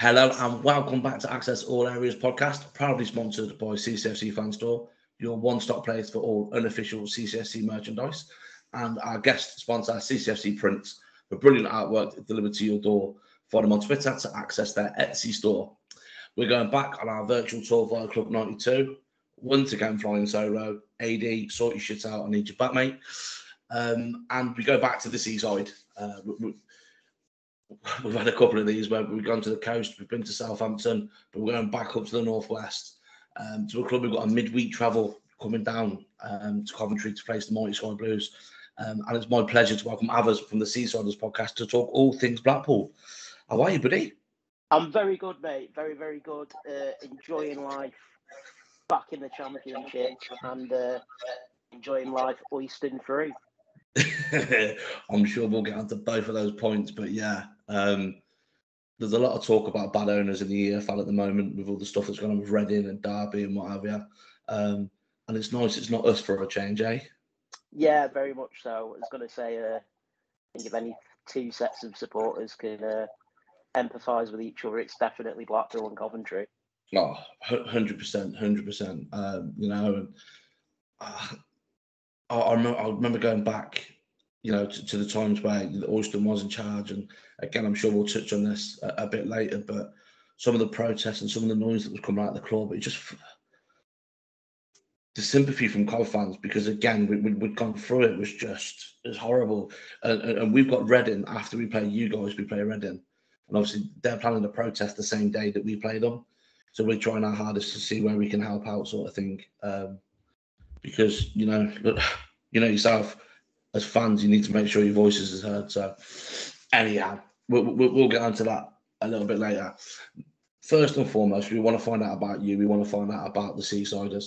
Hello and welcome back to Access All Areas podcast, proudly sponsored by CCFC Fan Store, your one-stop place for all unofficial CCFC merchandise, and our guest sponsor, CCFC Prints, for brilliant artwork delivered to your door. Follow them on Twitter to access their Etsy store. We're going back on our virtual tour via Club 92. Once again, flying solo. AD, sort your shit out. I need your back, mate. Um, and we go back to the seaside. Uh, We've had a couple of these where we've gone to the coast, we've been to Southampton, but we're going back up to the northwest um, to a club. We've got a midweek travel coming down um, to Coventry to face the Mighty Sky Blues. Um, and it's my pleasure to welcome others from the Seasiders podcast to talk all things Blackpool. How are you, buddy? I'm very good, mate. Very, very good. Uh, enjoying life back in the championship and uh, enjoying life Oyston free. I'm sure we'll get onto both of those points, but yeah, um, there's a lot of talk about bad owners in the EFL at the moment with all the stuff that's going on with Reading and Derby and what have you. Um, and it's nice it's not us for a change, eh? Yeah, very much so. I was going to say, uh, I think if any two sets of supporters can uh, empathise with each other, it's definitely Blackpool and Coventry. Oh, 100%, 100%. Um, you know, and, uh, I, I, remember, I remember going back you know, to, to, the times where Oyston was in charge. And again, I'm sure we'll touch on this a, a, bit later, but some of the protests and some of the noise that was coming out of the club, it just the sympathy from Cov fans because again we, we, we'd gone through it was just it's horrible, and, and, we've got Reading after we play you guys, we play Reading, and obviously they're planning a protest the same day that we play them, so we're trying our hardest to see where we can help out, sort of thing, um, because you know, you know yourself as fans, you need to make sure your voices is heard. So, anyhow, we'll, we'll, get onto that a little bit later. First and foremost, we want to find out about you. We want to find out about the Seasiders.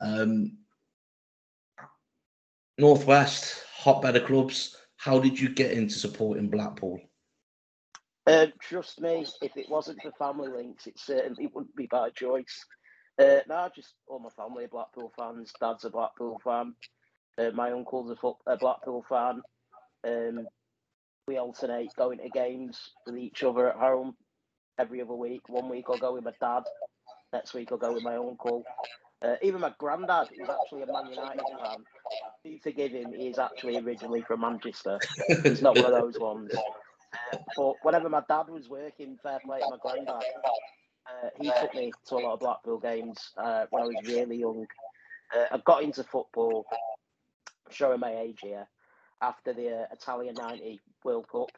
Um, Northwest, hotbed of clubs. How did you get into supporting Blackpool? Uh, trust me, if it wasn't for family links, it certainly wouldn't be by choice. Uh, no, just all my family are Blackpool fans. Dad's a Blackpool fan. Uh, my uncle's a, foot, a Blackpool fan. Um, we alternate going to games with each other at home every other week. One week I'll go with my dad. Next week I'll go with my uncle. Uh, even my granddad is actually a Man United fan. Do forgive him, he's actually originally from Manchester. He's not one of those ones. But whenever my dad was working, fair play to my granddad, uh, he took me to a lot of Blackpool games uh, when I was really young. Uh, I got into football showing my age here after the uh, Italia 90 World Cup.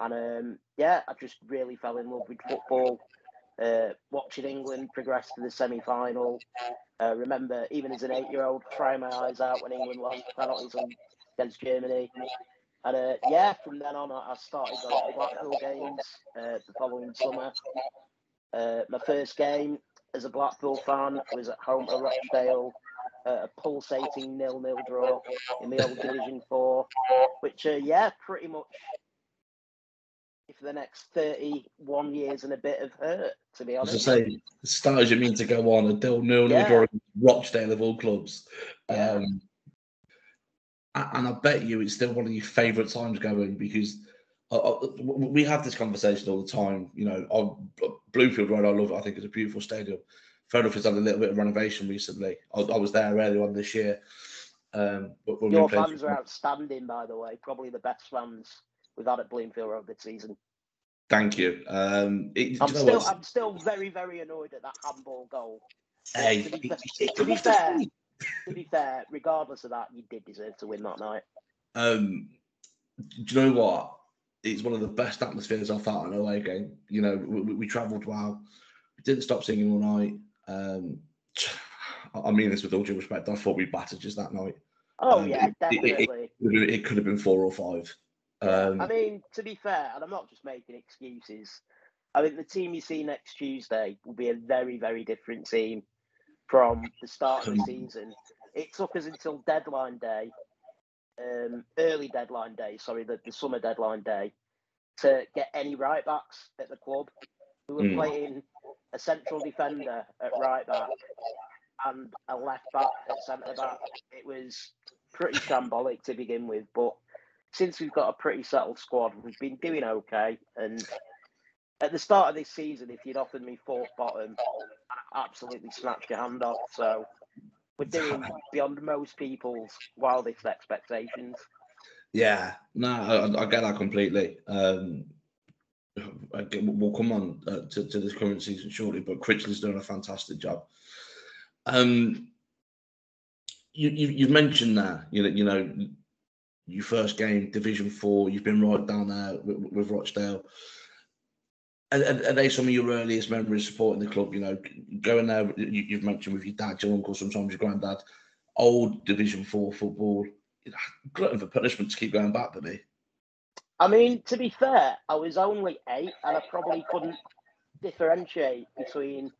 And um, yeah, I just really fell in love with football. Uh, watching England progress to the semi final. Uh, remember, even as an eight year old, crying my eyes out when England lost penalties against Germany. And uh, yeah, from then on, I started going to Blackpool games uh, the following summer. Uh, my first game as a Blackpool fan was at home at Rochdale a pulsating nil-nil draw in the old Division Four, which, uh, yeah, pretty much for the next 31 years and a bit of hurt, to be honest. As I say, start as you mean to go on, a nil nil yeah. draw Rochdale of all clubs. Yeah. Um, and I bet you it's still one of your favourite times going because uh, uh, we have this conversation all the time. You know, Bloomfield Road, I love it. I think it's a beautiful stadium. Has had a little bit of renovation recently. I, I was there earlier on this year. Um, but Your fans are outstanding, by the way. Probably the best fans we've had at Bloomfield Road this season. Thank you. Um, it, I'm still, I'm still very, very annoyed at that handball goal. Hey, to be, to be fair, to be fair, regardless of that, you did deserve to win that night. Um, do you know what? It's one of the best atmospheres I've felt in an away game. You know, we, we travelled well. We didn't stop singing all night. Um, I mean this with all due respect. I thought we battered just that night. Oh um, yeah, definitely. It, it, it, could have been four or five. Um, I mean, to be fair, and I'm not just making excuses. I think the team you see next Tuesday will be a very, very different team from the start of the season. It took us until deadline day, um, early deadline day, sorry, the, the summer deadline day, to get any right backs at the club. We were mm. playing a central defender at right back and a left back at centre back. It was pretty shambolic to begin with, but since we've got a pretty settled squad, we've been doing okay. And at the start of this season, if you'd offered me fourth bottom, I'd absolutely snatched your hand off. So we're doing beyond most people's wildest expectations. Yeah, no, I, I get that completely. Um, we'll come on uh, to, to this current season shortly, but Critchley's doing a fantastic job. Um, you, you you've mentioned that you know you know your first game Division Four. You've been right down there with, with Rochdale. Are, are, they some of your earliest memories supporting the club? You know, going there. You, have mentioned with your dad, your uncle, sometimes your granddad. Old Division Four football. Glutton for punishment to keep going back, to me. I mean, to be fair, I was only eight, and I probably couldn't differentiate between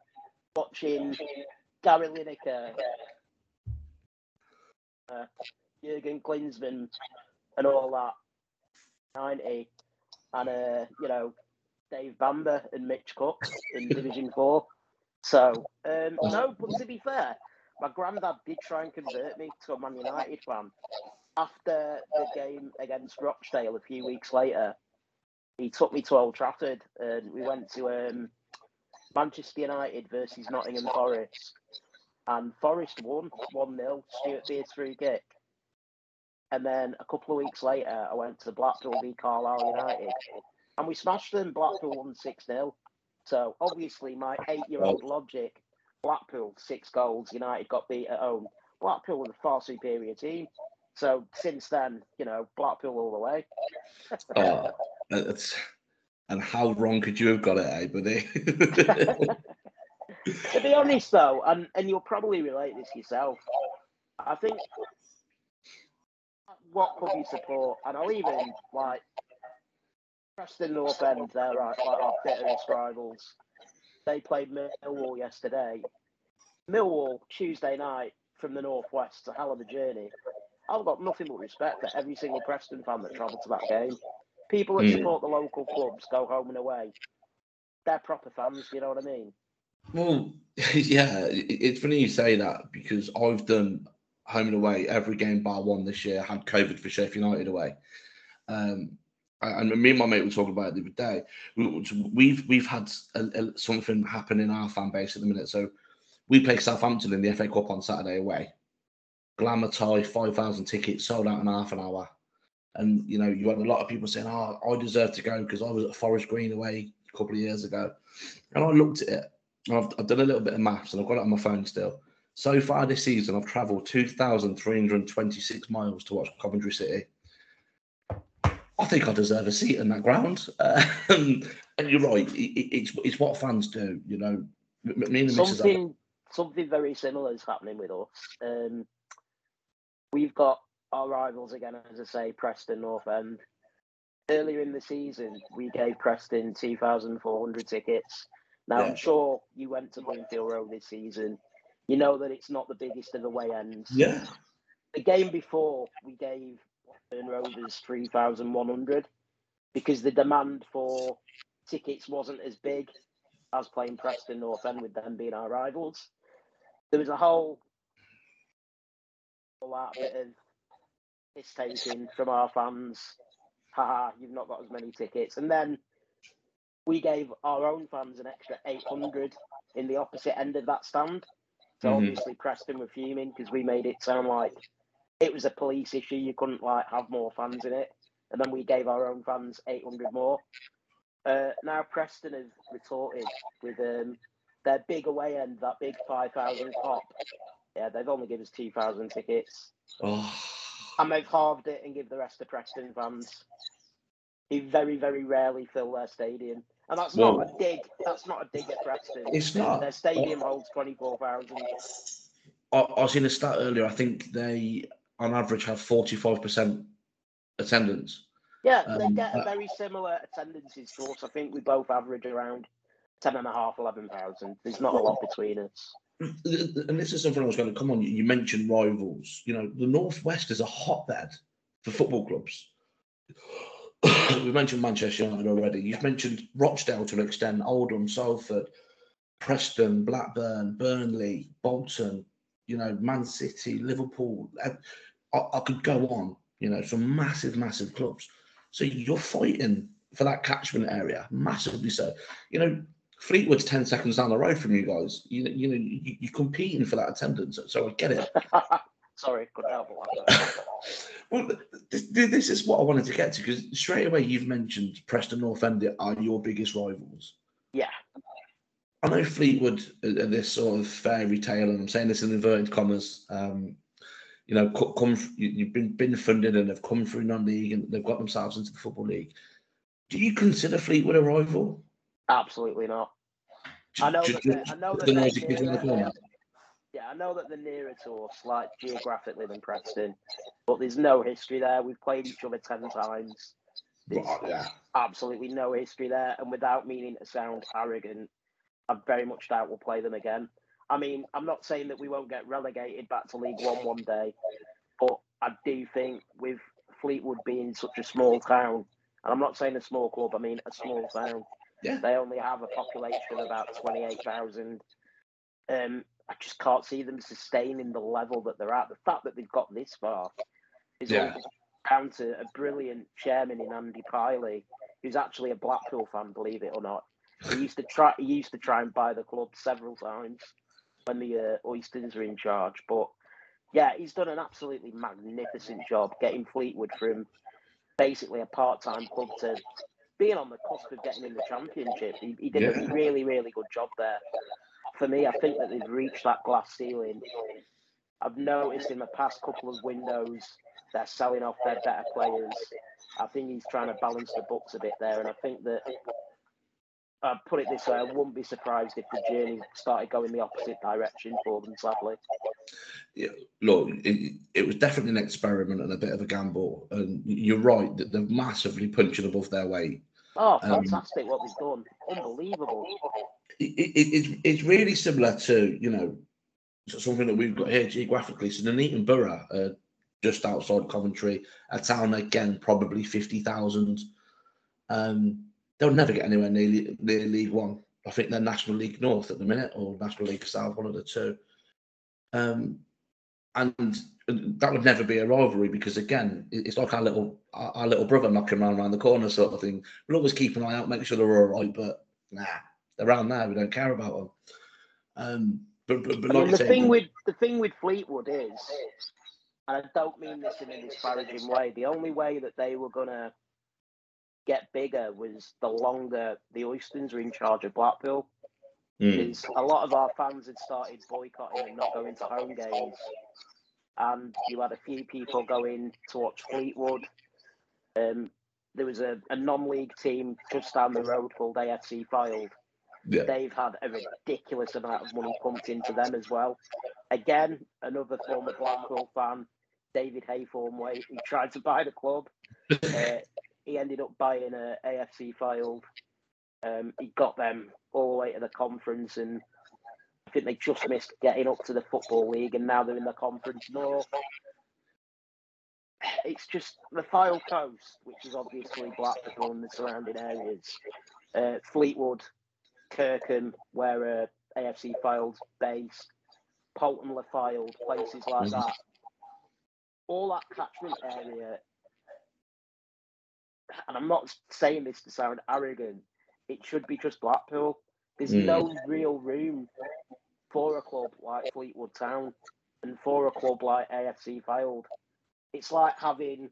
watching Gary Lineker, uh, Jurgen Klinsmann, and all that, 90, and, uh, you know, Dave Bamber and Mitch Cook in Division 4. So, um, no, but to be fair, my granddad did try and convert me to a Man United fan after the game against Rochdale a few weeks later, he took me to Old Trafford and we went to um, Manchester United versus Nottingham Forest. And Forest won 1 0, Stuart Pearce free kick. And then a couple of weeks later, I went to Blackpool v Carlisle United and we smashed them. Blackpool won 6 0. So obviously, my eight year old logic Blackpool, six goals, United got beat at home. Blackpool were the far superior team. So since then, you know, Blackpool all the way. oh, it's, and how wrong could you have got it, eh, buddy? to be honest, though, and, and you'll probably relate this yourself, I think what could you support, and I'll even like Preston North End, they're right, like our bitterest rivals. They played Millwall yesterday. Millwall Tuesday night from the northwest, a hell of a journey. I've got nothing but respect for every single Preston fan that travelled to that game. People that mm. support the local clubs go home and away. They're proper fans, you know what I mean? Well, yeah, it's funny you say that because I've done home and away every game bar one this year. Had COVID for Sheffield United away, um, and me and my mate were talking about it the other day. We've we've had a, a, something happen in our fan base at the minute. So we play Southampton in the FA Cup on Saturday away, glamour tie, 5,000 tickets, sold out in half an hour. And, you know, you had a lot of people saying, oh, I deserve to go because I was at Forest Green away a couple of years ago. And I looked at it, I've, I've done a little bit of maths and I've got it on my phone still. So far this season, I've travelled 2,326 miles to watch Coventry City. I think I deserve a seat in that ground. Um, and you're right, it, it's, it's what fans do, you know. Me and the something, something very similar is happening with us. Um, We've got our rivals again, as I say, Preston North End. Earlier in the season, we gave Preston 2,400 tickets. Now, yeah. I'm sure you went to Bloomfield Road this season. You know that it's not the biggest of the way ends. Yeah. The game before, we gave Blackburn Rovers 3,100 because the demand for tickets wasn't as big as playing Preston North End with them being our rivals. There was a whole that bit of piss taking from our fans. Haha, you've not got as many tickets. And then we gave our own fans an extra 800 in the opposite end of that stand. So mm-hmm. obviously Preston were fuming because we made it sound like it was a police issue. You couldn't like have more fans in it. And then we gave our own fans 800 more. Uh, now Preston have retorted with um, their big away end, that big 5,000 pop. Yeah, they've only given us 2,000 tickets. Oh. And they've halved it and give the rest to Preston fans, who very, very rarely fill their stadium. And that's well, not a dig. That's not a dig at Preston. It's not. Their stadium holds 24,000. I, I was in a stat earlier. I think they, on average, have 45% attendance. Yeah, they um, get a very similar attendances to us. I think we both average around 10 and a half, 11,000. There's not a lot between us Mm. and this is something I was going to come on. You mentioned rivals. You know, the Northwest is a hotbed for football clubs. we mentioned Manchester United already. You've mentioned Rochdale to an extent, Oldham, Salford, Preston, Blackburn, Burnley, Bolton. You know, Man City, Liverpool. I, I could go on. You know, some massive, massive clubs. So you're fighting for that catchment area, massively so. You know, Fleetwood's 10 seconds down the road from you guys. You, you know, you, you're competing for that attendance, so I get it. Sorry, couldn't help it. well, this, this, is what I wanted to get to because straight away you've mentioned Preston North End are your biggest rivals. Yeah. I know Fleetwood are this sort of fairy tale, and I'm saying this in inverted commas. Um, you know, come you've been been funded and have come through non-league and they've got themselves into the football league. Do you consider Fleetwood a rival? Absolutely not. I know that. I know that. The yeah, I know that they're nearer to us, like geographically than Preston, but there's no history there. We've played each other ten times. There's yeah. absolutely no history there, and without meaning to sound arrogant, I very much doubt we'll play them again. I mean, I'm not saying that we won't get relegated back to League One one day, but I do think with Fleetwood being such a small town, and I'm not saying a small club, I mean a small town. Yeah. They only have a population of about 28,000. Um, I just can't see them sustaining the level that they're at. The fact that they've got this far is yeah. down to a brilliant chairman in Andy Pilley, who's actually a Blackpool fan, believe it or not. He used to try. He used to try and buy the club several times when the uh, Oystons were in charge. But yeah, he's done an absolutely magnificent job getting Fleetwood from basically a part-time club to being on the cusp of getting in the championship. He, he did yeah. a really, really good job there for me, I think that they've reached that glass ceiling. I've noticed in the past couple of windows they're selling off their better players. I think he's trying to balance the books a bit there, and I think that I'd put it this way: I wouldn't be surprised if the journey started going the opposite direction for them. Sadly, yeah, look, it, it was definitely an experiment and a bit of a gamble. And you're right that they're massively punching above their weight. Oh, um, fantastic! Um, what they've done, unbelievable it, it, it's, it's really similar to, you know, something that we've got here geographically. So Nuneaton Borough, uh, just outside Coventry, a town again, probably 50,000. Um, they'll never get anywhere near, near League One. I think they're National League North at the minute or National League South, one of the two. Um, and that would never be a rivalry because again, it's like our little our, little brother knocking around around the corner sort of thing. We'll always keep an eye out, make sure they're all right, but nah, around there. We don't care about them. Um, but, but, but like the thing with the thing with Fleetwood is, and I don't mean this in a disparaging way. The only way that they were gonna get bigger was the longer the Oystons were in charge of Blackpool. Because mm. a lot of our fans had started boycotting and not going to home games, and you had a few people going to watch Fleetwood. Um, there was a, a non-league team just down the road called AFC Fylde, yeah. They've had a ridiculous amount of money pumped into them as well. Again, another former Blackpool fan, David Haythornthwaite, who tried to buy the club. uh, he ended up buying a AFC Fylde. Um, he got them all the way to the conference, and I think they just missed getting up to the football league, and now they're in the conference north. It's just the Fylde Coast, which is obviously Blackpool and the surrounding areas. Uh, Fleetwood, Kirkham, where uh, AFC Fylde's based, Poulton Le Fylde, places like mm-hmm. that. All that catchment area, and I'm not saying this to sound arrogant, it should be just Blackpool. There's mm. no real room for a club like Fleetwood Town and for a club like AFC Fylde. It's like having,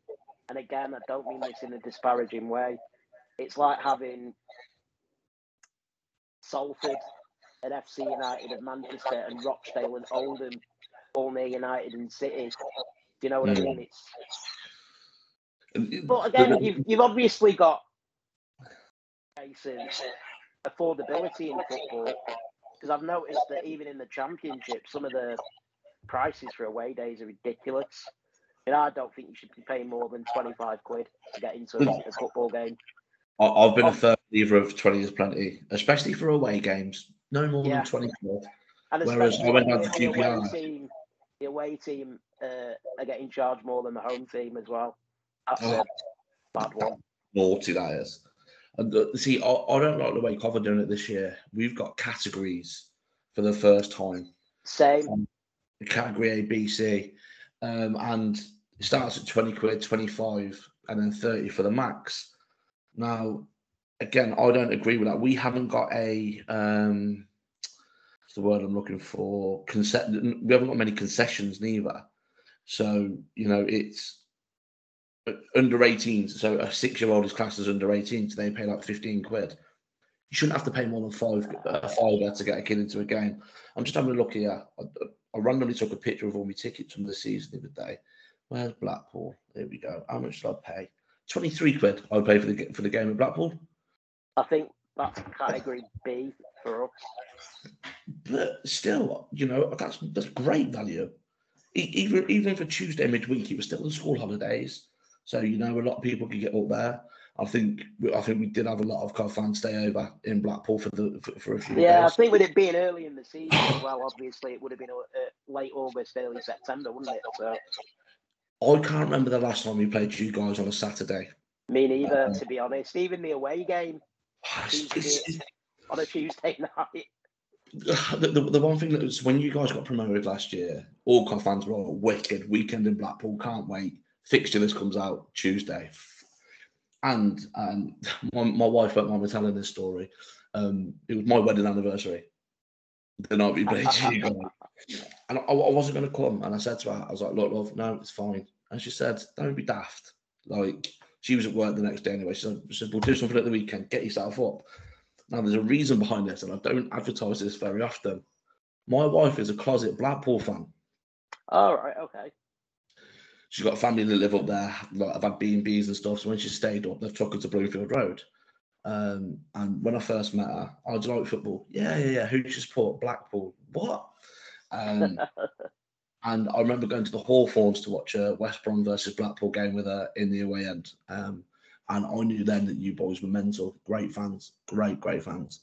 and again, I don't mean this in a disparaging way, it's like having Salford and FC United of Manchester and Rochdale and Oldham all near United and City. Do you know what mm. I mean? It's but again, you've, you've obviously got cases affordability in football because I've noticed that even in the championship, some of the prices for away days are ridiculous. And I don't think you should be paying more than twenty five quid to get into a, a football game. I've been a firm believer of 20 is plenty, especially for away games. No more yeah. than 24. And Whereas I went down to QPR. The away team, the away team uh, are getting charged more than the home team as well. That's oh, bad one. Naughty that is. And uh, see, I, I, don't like the way Cov are doing it this year. We've got categories for the first time. Same. Um, category A, B, C. Um, and it starts at 20 quid, 25, and then 30 for the max. Now, again, I don't agree with that. We haven't got a um, what's the word I'm looking for? Conce- we haven't got many concessions neither. So you know, it's under 18s. So a six-year-old is classed as under 18, so they pay like 15 quid. You shouldn't have to pay more than five a fiver to get a kid into a game. I'm just having a look here. I, I randomly took a picture of all my tickets from the season the other day. Where's Blackpool? There we go. How much did I pay? 23 quid I'd pay for the for the game at Blackpool. I think that's category B for us. But still, you know, that's that's great value. even even for Tuesday midweek, it was still the school holidays. So you know, a lot of people could get up there. I think I think we did have a lot of Cov fans stay over in Blackpool for the for, for a few yeah, days. I think with it being early in the season as well, obviously it would have been uh, late August, early September, wouldn't it? So I can't remember the last time we played you guys on a Saturday. Me neither, um, to be honest. Even the away game it's, it's, on a Tuesday night. The, the, the, one thing that was when you guys got promoted last year, all Cov fans were all wicked weekend in Blackpool. Can't wait. Fixture list comes out Tuesday, and um, my, my wife went on me telling this story. Um, it was my wedding anniversary. The night we played and I, I wasn't going to come. And I said to her, I was like, "Look, love, no, it's fine." And she said, "Don't be daft. Like she was at work the next day anyway. She said, she said, "We'll do something at the weekend. Get yourself up." Now, there's a reason behind this, and I don't advertise this very often. My wife is a closet Blackpool fan. All right, okay. She's got a family that live up there. Like I've had B and B's and stuff. So when she stayed up, they've took her to Bloomfield Road. Um, and when I first met her, I was like football. Yeah, yeah, yeah. Who do you support? Blackpool. What? Um, And I remember going to the Hawthorns to watch a West Brom versus Blackpool game with her in the away end. Um, and I knew then that you boys were mental. Great fans. Great, great fans.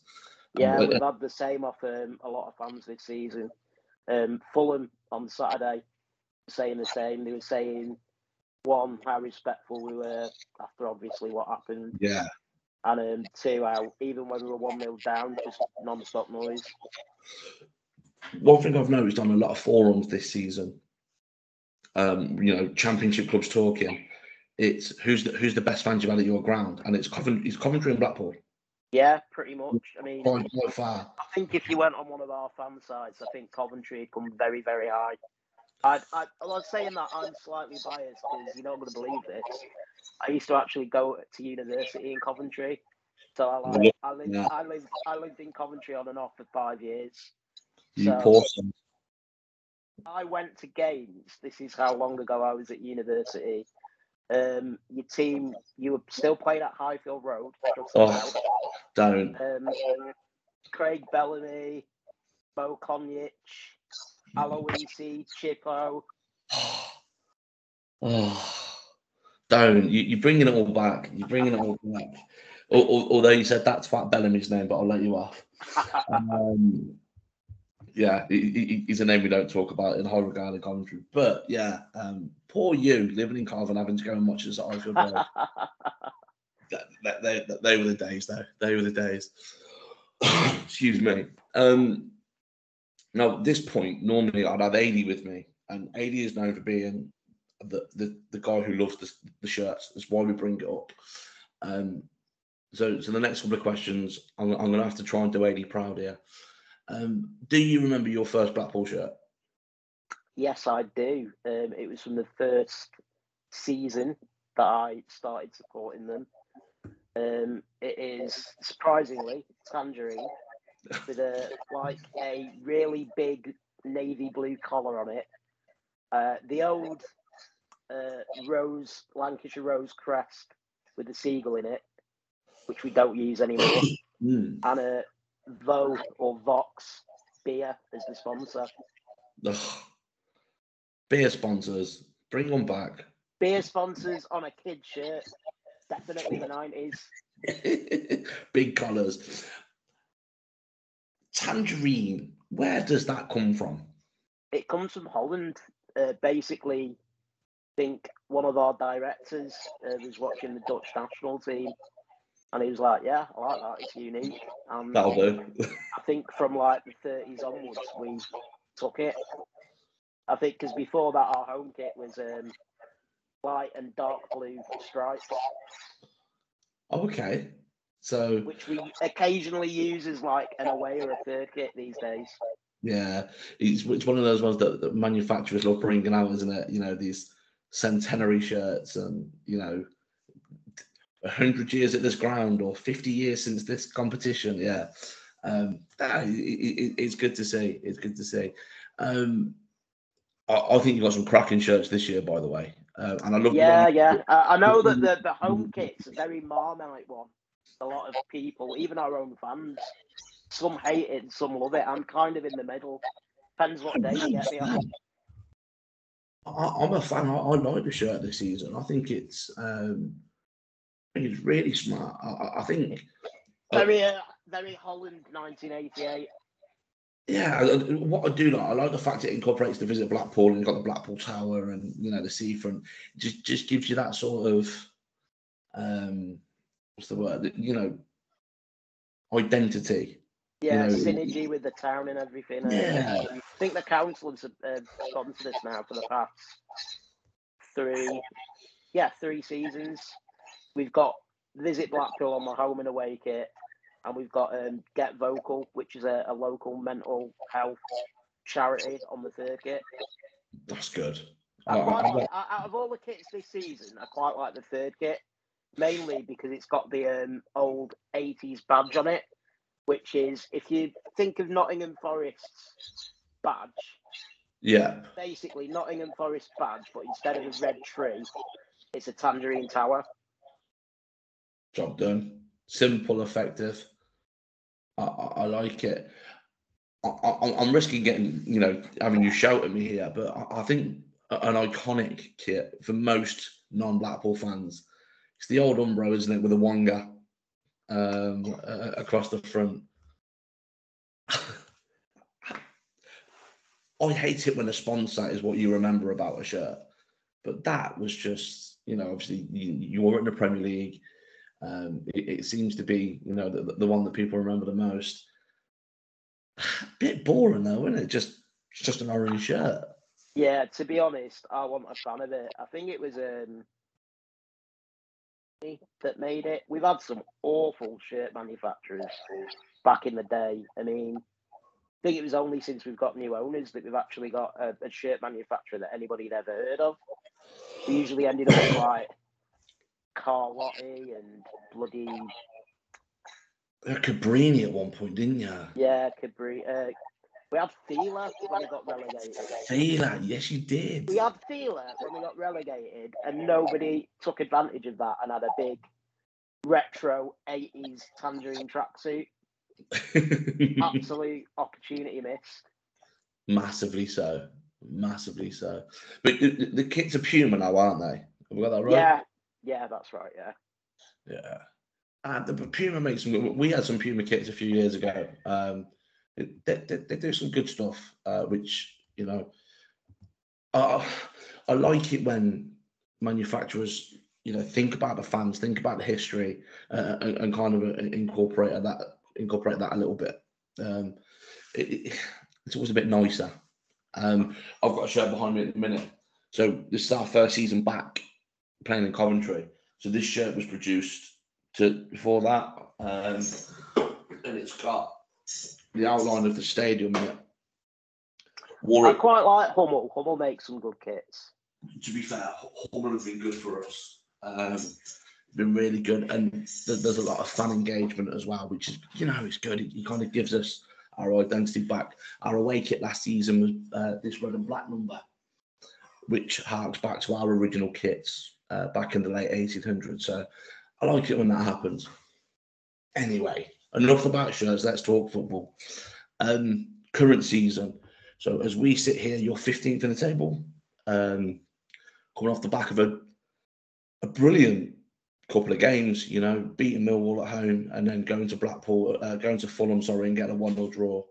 Yeah, um, we've had the same off um, a lot of fans this season. Um, Fulham on Saturday saying the same. They were saying, one, how respectful we were after obviously what happened. Yeah. And um, two, how even when we were 1 0 down, just non stop noise one thing I've noticed on a lot of forums this season, um, you know, championship clubs talking, it's who's the who's the best fans you've had at your ground, and it's Coventry, it's Coventry and Blackpool. Yeah, pretty much. I mean, by far. I think if you went on one of our fan sites, I think Coventry would come very, very high. I, I, I was saying that I'm slightly biased because you're not going to believe this. I used to actually go to university in Coventry, so I like I lived yeah. I lived I lived in Coventry on and off for five years. So, son. I went to games. This is how long ago I was at university. Um, your team, you were still playing at Highfield Road. Oh, don't. Um, Craig Bellamy, Mo Konjic, Aloisi, Chippo. Oh, don't. You, you're bringing it all back. You're bringing it all back. Although you said that's Fat Bellamy's name, but I'll let you off. Um, yeah, he's a name we don't talk about in high regard in Coventry. But yeah, um, poor you living in Cardiff having to go and watch us at Road. they, they, they, were the days, though. They were the days. Excuse me. Um, now, at this point, normally I'd have Adi with me, and Adi is known for being the, the, the guy who loves the, the shirts. That's why we bring it up. Um, so, so the next couple of questions, I'm, I'm going to have to try and do Adi proud here. Um, do you remember your first Blackpool shirt? Yes, I do. Um, it was from the first season that I started supporting them. Um, it is surprisingly tangerine with a like a really big navy blue collar on it. Uh, the old uh, rose Lancashire rose crest with the seagull in it, which we don't use anymore, mm. and a Vo or Vox beer as the sponsor. Ugh. Beer sponsors, bring them back. Beer sponsors on a kid shirt, definitely the nineties. Big collars. Tangerine, where does that come from? It comes from Holland. Uh, basically, I think one of our directors uh, was watching the Dutch national team and he was like, "Yeah, I like that. It's unique." And That'll do. I think from like the 30s onwards, we took it. I think because before that, our home kit was um, light and dark blue stripes. Okay. So which we occasionally use as like an away or a third kit these days. Yeah, it's, it's one of those ones that, that manufacturers love bringing out, isn't it? You know, these centenary shirts and, you know, 100 years at this ground or 50 years since this competition. Yeah. Um, it, it, it's good to see. It's good to see. Um, I, I, think you've got some cracking shirts this year, by the way. Uh, and I love. Yeah, yeah. Uh, I know that the, the home kit's a very Marmite one. A lot of people, even our own fans, some hate it, some love it. I'm kind of in the middle. Depends what day you get me on. I, am a fan. I, I, like the shirt this season. I think it's um, I think it's really smart. I, I think very uh, very Holland 1988. Yeah, what I do like, I like the fact it incorporates the visit Blackpool and got the Blackpool Tower and you know the seafront. Just just gives you that sort of um, what's the word? You know, identity yeah, you know, synergy with the town and everything. Yeah. I think the council has uh, gone to this now for the past three, yeah, three seasons. We've got Visit Blackpool on the home and away kit, and we've got um, Get Vocal, which is a, a local mental health charity on the third kit. That's good. I quite like, out of all the kits this season, I quite like the third kit, mainly because it's got the um, old 80s badge on it which is if you think of Nottingham Forest's badge. Yeah. Basically, Nottingham Forest badge, but instead of a red tree, it's a tangerine tower. Job done. Simple, effective. I, I, I like it. I, am risking getting, you know, having you shout at me here, but I, I think an iconic kit for most non-Blackpool fans. It's the old Umbro, isn't it, with a Wonga um, uh, across the front. I hate it when a sponsor is what you remember about a shirt, but that was just, you know, obviously you, you were in the Premier League. Um, it, it, seems to be, you know, the, the one that people remember the most. Bit boring though, isn't it? Just just an orange shirt. Yeah, to be honest, I wasn't a fan of it. I think it was um that made it. We've had some awful shirt manufacturers back in the day. I mean, I think it was only since we've got new owners that we've actually got a, a shirt manufacturer that anybody had ever heard of. We usually ended up with like Carlotti and bloody. Cabrini at one point, didn't you? Yeah, Cabrini. Uh, we had Fila when we got relegated. Fila, yes, you did. We had Fila when we got relegated, and nobody took advantage of that and had a big retro 80s tangerine tracksuit. Absolute opportunity missed. Massively so. Massively so. But the, the kits are Puma now, aren't they? Have we got that right? Yeah. Yeah, that's right. Yeah. Yeah. And the Puma makes some. We had some Puma kits a few years ago. Um, they, they, they do some good stuff, uh, which you know, I I like it when manufacturers you know think about the fans, think about the history, uh, and, and, kind of uh, incorporate that incorporate that a little bit. Um, it, it's always a bit nicer. Um, I've got a shirt behind me at the minute. So this is our first season back playing in Coventry. So this shirt was produced to before that, um, and it's got the outline of the stadium in it. I quite like Hummel. Hummel makes some good kits. To be fair, Hummel has been good for us. Um, been really good, and there's a lot of fan engagement as well, which is you know it's good. It, it kind of gives us our identity back. Our away kit last season was uh, this red and black number, which harks back to our original kits uh, back in the late 1800s. So I like it when that happens. Anyway, enough about shirts. Let's talk football. Um, current season. So as we sit here, you're 15th in the table, um, coming off the back of a a brilliant couple of games. You know, beating Millwall at home and then going to Blackpool, uh, going to Fulham, sorry, and getting a one-nil draw.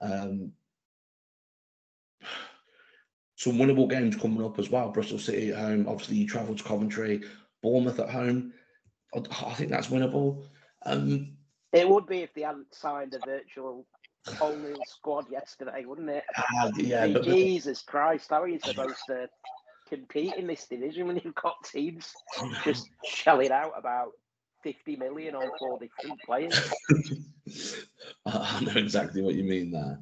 Um, some winnable games coming up as well. Bristol City at home. Obviously, you travel to Coventry, Bournemouth at home. I, I think that's winnable. Um, it would be if they hadn't signed a virtual only squad yesterday, wouldn't it? Uh, yeah, Jesus Christ, how are you supposed to compete in this division when you've got teams just shelling out about 50 million on four different players. I know exactly what you mean there.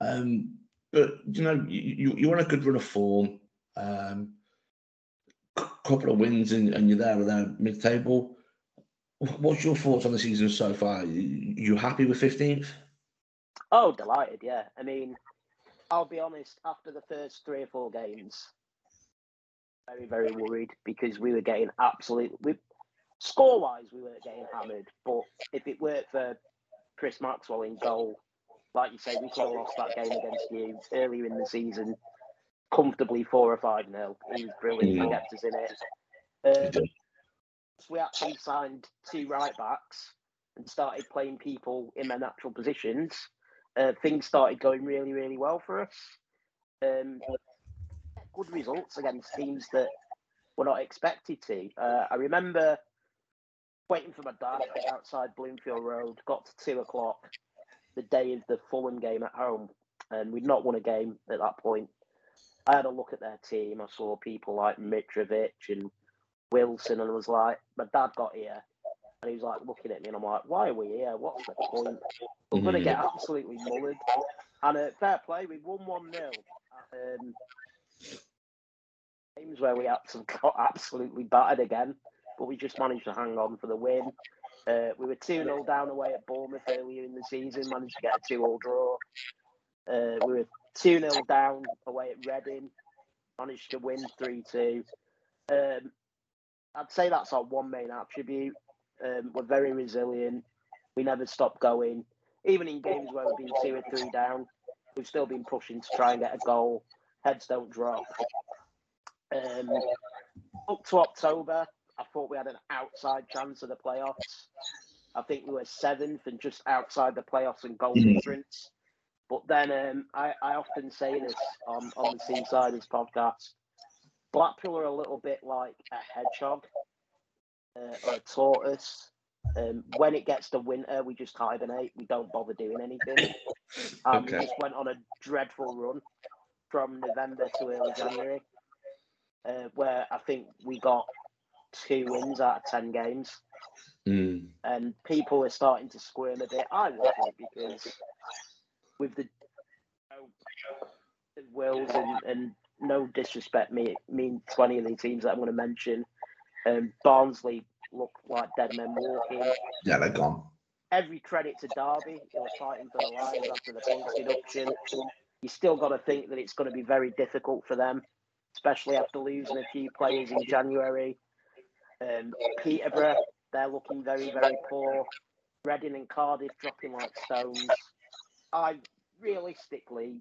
Um, but you know, you, you, are on a good run of form. Um, couple of wins and, and you're there or there mid table. What's your thoughts on the season so far? You, happy with 15th? Oh, delighted, yeah. I mean, I'll be honest, after the first three or four games, very, very worried because we were getting absolutely, score wise, we weren't getting hammered. But if it weren't for Chris Maxwell in goal, like you say, we could have lost that game against you earlier in the season comfortably four or five nil. He was brilliant. He kept us in it. Um, we actually signed two right backs and started playing people in their natural positions. Uh, things started going really, really well for us. Um, good results against teams that were not expected to. Uh, I remember waiting for my dad outside Bloomfield Road, got to two o'clock the day of the Fulham game at home, and we'd not won a game at that point. I had a look at their team. I saw people like Mitrovic and Wilson, and I was like, my dad got here, and he was like looking at me, and I'm like, why are we here? What's the point? We're mm-hmm. going to get absolutely mullered. And uh, fair play, we won 1 0. Um, games where we got absolutely battered again, but we just managed to hang on for the win. Uh, we were 2 0 down away at Bournemouth earlier in the season, managed to get a 2 all draw. Uh, we were 2 0 down away at Reading, managed to win 3 2. Um, I'd say that's our one main attribute. Um, we're very resilient. We never stop going. Even in games where we've been two or three down, we've still been pushing to try and get a goal. Heads don't drop. Um, up to October, I thought we had an outside chance of the playoffs. I think we were seventh and just outside the playoffs and goal mm. difference. But then um, I, I often say this on, on the Seasiders podcast Blackpool are a little bit like a hedgehog uh, or a tortoise. Um, when it gets to winter, we just hibernate. We don't bother doing anything. Um, okay. We just went on a dreadful run from November to early January, uh, where I think we got two wins out of 10 games. Mm. And people are starting to squirm a bit. I wasn't because with the Wills and, and no disrespect me mean to any of the teams that I'm going to mention. Um, Barnsley look like dead men walking. Yeah, they're gone. Every credit to Derby, they were fighting for the Lions after the points deduction. You still got to think that it's going to be very difficult for them, especially after losing a few players in January. Um, Peterborough, they're looking very, very poor. Reading and Cardiff dropping like stones. I realistically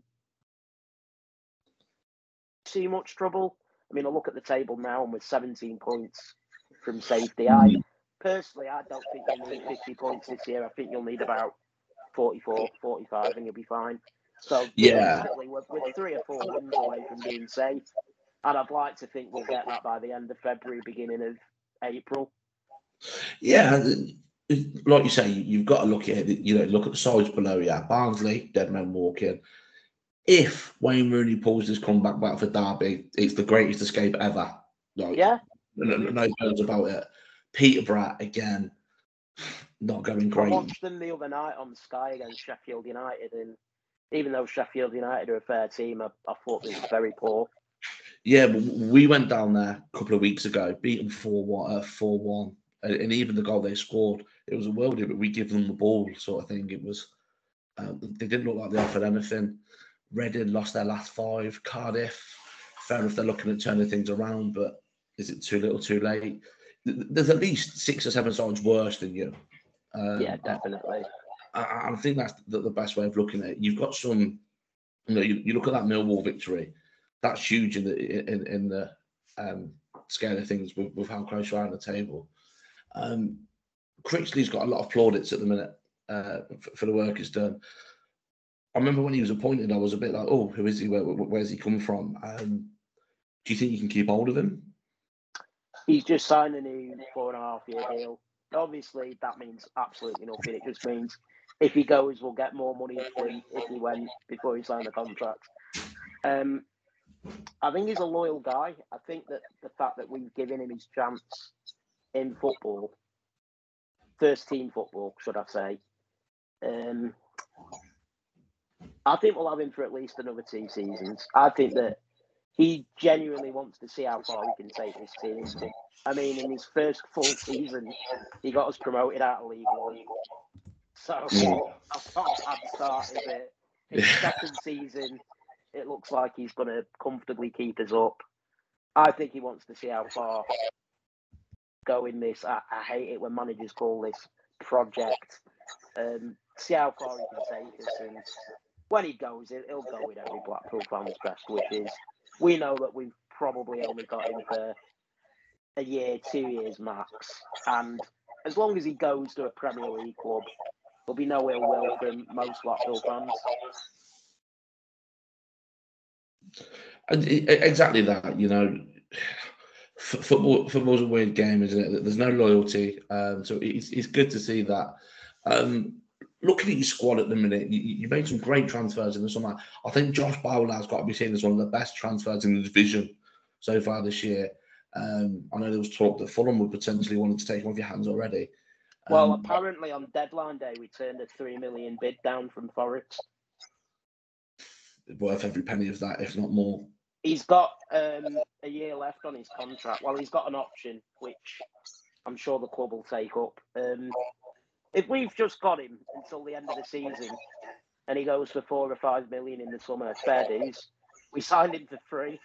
too much trouble. I mean, I look at the table now and with 17 points from safety. I mm. personally, I don't think you'll need 50 points this year. I think you'll need about 44, 45, and you'll be fine. So yeah, we're, we're three or four wins away from being safe, and I'd like to think we'll get that by the end of February, beginning of April. Yeah, like you say, you've got to look at it. You know, look at the sides below. Yeah, Barnsley, dead men walking if Wayne Rooney pulls his comeback back for Derby, it's the greatest escape ever. Like, yeah. No, no words about it. Peterborough, again, not going great. I watched them the other night on Sky against Sheffield United, and even though Sheffield United are a fair team, I, I thought they were very poor. Yeah, we went down there a couple of weeks ago, beat them 4 1, uh, 4 1. And even the goal they scored, it was a worldie, but we give them the ball, sort of thing. It was, um, they didn't look like they offered anything. Reading lost their last five. Cardiff, fair enough, they're looking at turning things around, but is it too little, too late? There's at least six or seven sides worse than you. Um, yeah, definitely. I, I, think that's the, the, best way of looking at it. You've got some, you know, you, you look at that Millwall victory. That's huge in the in, in the um, scale of things with, with how close you are on the table. Um, Critchley's got a lot of plaudits at the minute uh, for, for the work he's done. I remember when he was appointed, I was a bit like, "Oh, who is he? Where, where's he come from?" Um, do you think you can keep hold of him? He's just signed a new four and a half year deal. Obviously, that means absolutely nothing. It just means if he goes, we'll get more money than if he went before he signed the contract. Um, I think he's a loyal guy. I think that the fact that we've given him his chance in football first team football, should I say. Um, I think we'll have him for at least another two seasons. I think that he genuinely wants to see how far he can take this team. I mean, in his first full season, he got us promoted out of League One. So Yeah. a bad start, is it? His second season, it looks like he's going to comfortably keep us up. I think he wants to see how far go in this. I, I hate it when managers call this project. Um, see how far he can take us, and when he goes, he'll, go with every Blackpool fan's best wishes. We know that we've probably only got him for a year, two years max, and as long as he goes to a Premier League club, there'll be no ill will from most Blackpool fans. Exactly that, you know. Football, football's a weird game, isn't it? There's no loyalty, um, so it's, it's good to see that. Um, looking at your squad at the minute, you, you made some great transfers in the summer. I think Josh Bowler has got to be seen as one of the best transfers in the division so far this year. Um, I know there was talk that Fulham would potentially want to take him off your hands already. Well, Um, apparently on deadline day, we turned a three million bid down from Forest. worth every penny of that, if not more. He's got um, a year left on his contract. Well, he's got an option, which I'm sure the club will take up. Um, if we've just got him until the end of the season and he goes for four or five million in the summer, fair dues. We signed him for free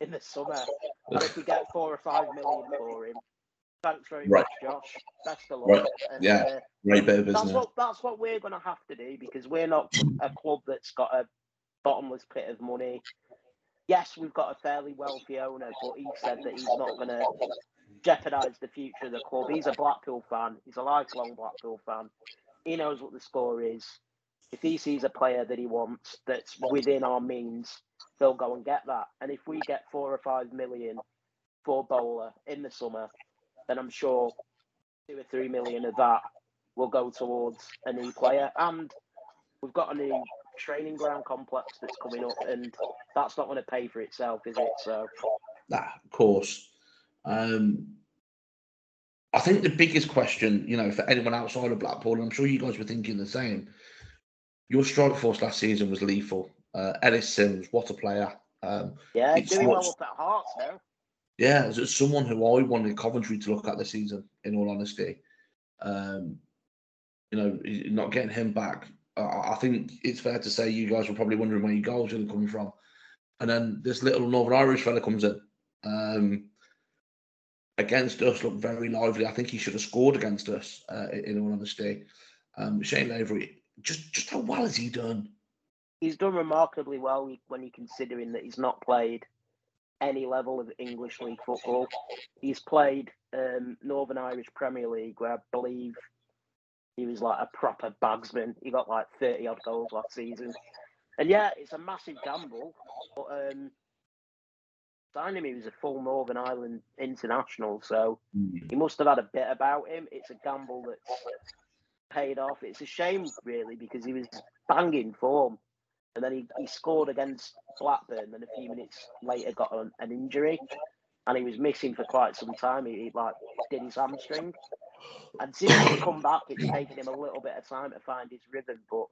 in the summer. And if we get four or five million for him, thanks very Right. much, Josh. Best of luck. Right. And, Yeah. uh, Great bit of that's business. what that's what we're going to have to do because we're not a club that's got a bottomless pit of money. Yes, we've got a fairly wealthy owner, but he said that he's not going to jeopardise the future of the club. He's a Blackpool fan. He's a lifelong Blackpool fan. He knows what the score is. If he sees a player that he wants that's within our means, they'll go and get that. And if we get four or five million for Bowler in the summer, then I'm sure two or three million of that will go towards a new player. And we've got a new training ground complex that's coming up, and that's not going to pay for itself, is it? So Nah, of course. Um, I think the biggest question, you know, for anyone outside of Blackpool, and I'm sure you guys were thinking the same. Your strike force last season was lethal. Uh, Ellis Sims, what a player! Um, yeah, doing well what's- up at Hearts now. yeah, someone who I wanted Coventry to look at this season, in all honesty, um, you know, not getting him back. I, I think it's fair to say you guys were probably wondering where your goals were coming from, and then this little Northern Irish fella comes in. Um, against us, looked very lively. I think he should have scored against us. Uh, in all honesty, um, Shane Lavery, just just how well has he done? He's done remarkably well when you're considering that he's not played any level of English League football. He's played um, Northern Irish Premier League, where I believe he was like a proper bagsman. He got like 30 odd goals last season. And yeah, it's a massive gamble, but um, signing him, he was a full Northern Ireland international, so he must have had a bit about him. It's a gamble that's paid off. It's a shame, really, because he was banging form. And then he, he scored against Blackburn, and a few minutes later got an, an injury. And he was missing for quite some time. He, he like did his hamstring. And since he's come back, it's taken him a little bit of time to find his rhythm. But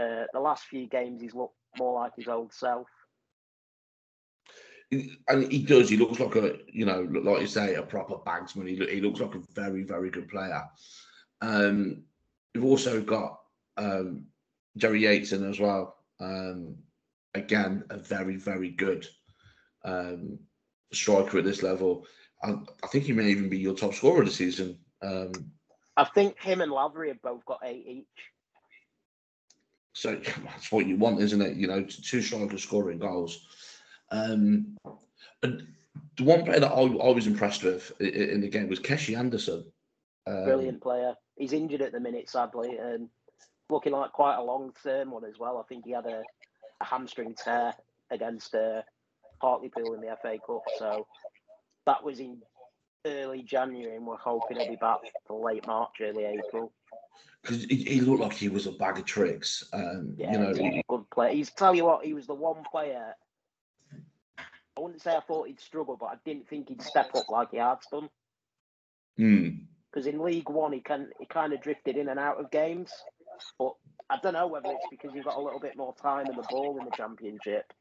uh, the last few games, he's looked more like his old self. And he does. He looks like a, you know, like you say, a proper bagsman. He, he looks like a very, very good player. Um, we've also got um, Jerry Yates in as well. Um, again, a very, very good um, striker at this level. I, I think he may even be your top scorer of the season. Um, I think him and Lavery have both got eight each. So that's what you want, isn't it? You know, two strikers scoring goals. Um, and the one player that I, I was impressed with in the game was Keshi Anderson. Um, Brilliant player. He's injured at the minute, sadly, and looking like quite a long term one as well. I think he had a, a hamstring tear against uh, Hartlepool in the FA Cup. So that was in early January, and we're hoping he'll be back for late March, early April. because he, he looked like he was a bag of tricks. Um, Yeah, you know, he's a good player. He's tell you what, he was the one player. I wouldn't say I thought he'd struggle, but I didn't think he'd step up like he has done. hmm, Because because in League One he can he kind of drifted in and out of games, but I don't know whether it's because you've got a little bit more time in the ball in the Championship.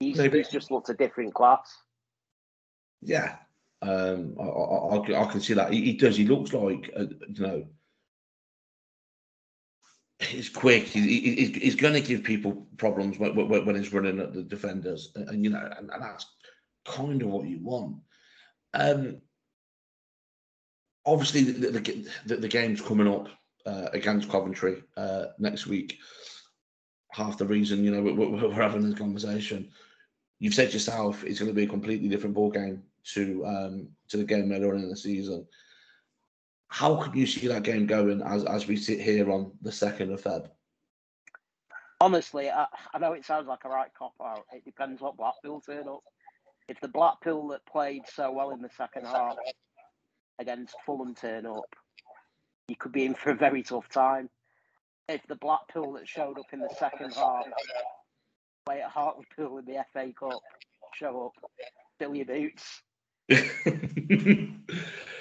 He's, he's just looked a different class. Yeah, um, I, I, I can see that. He, he does. He looks like uh, you know. He's quick. He, he, he's- going to give people problems when, when, when he's running at the defenders, and, and, you know, and, and that's kind of what you want. Um, obviously, the, the, the, the game's coming up uh, against Coventry uh, next week. Half the reason, you know, we're, we're we're having this conversation you've said yourself it's going to be a completely different ball game to um, to the game earlier in the season. How can you see that game going as as we sit here on the second of Feb? Honestly, I, I know it sounds like a right cop out. It depends what Blackpool turn up. If the Blackpool that played so well in the second half against Fulham turn up, you could be in for a very tough time. If the Blackpool that showed up in the second half, play at Hartlepool in the FA Cup, show up, fill your boots.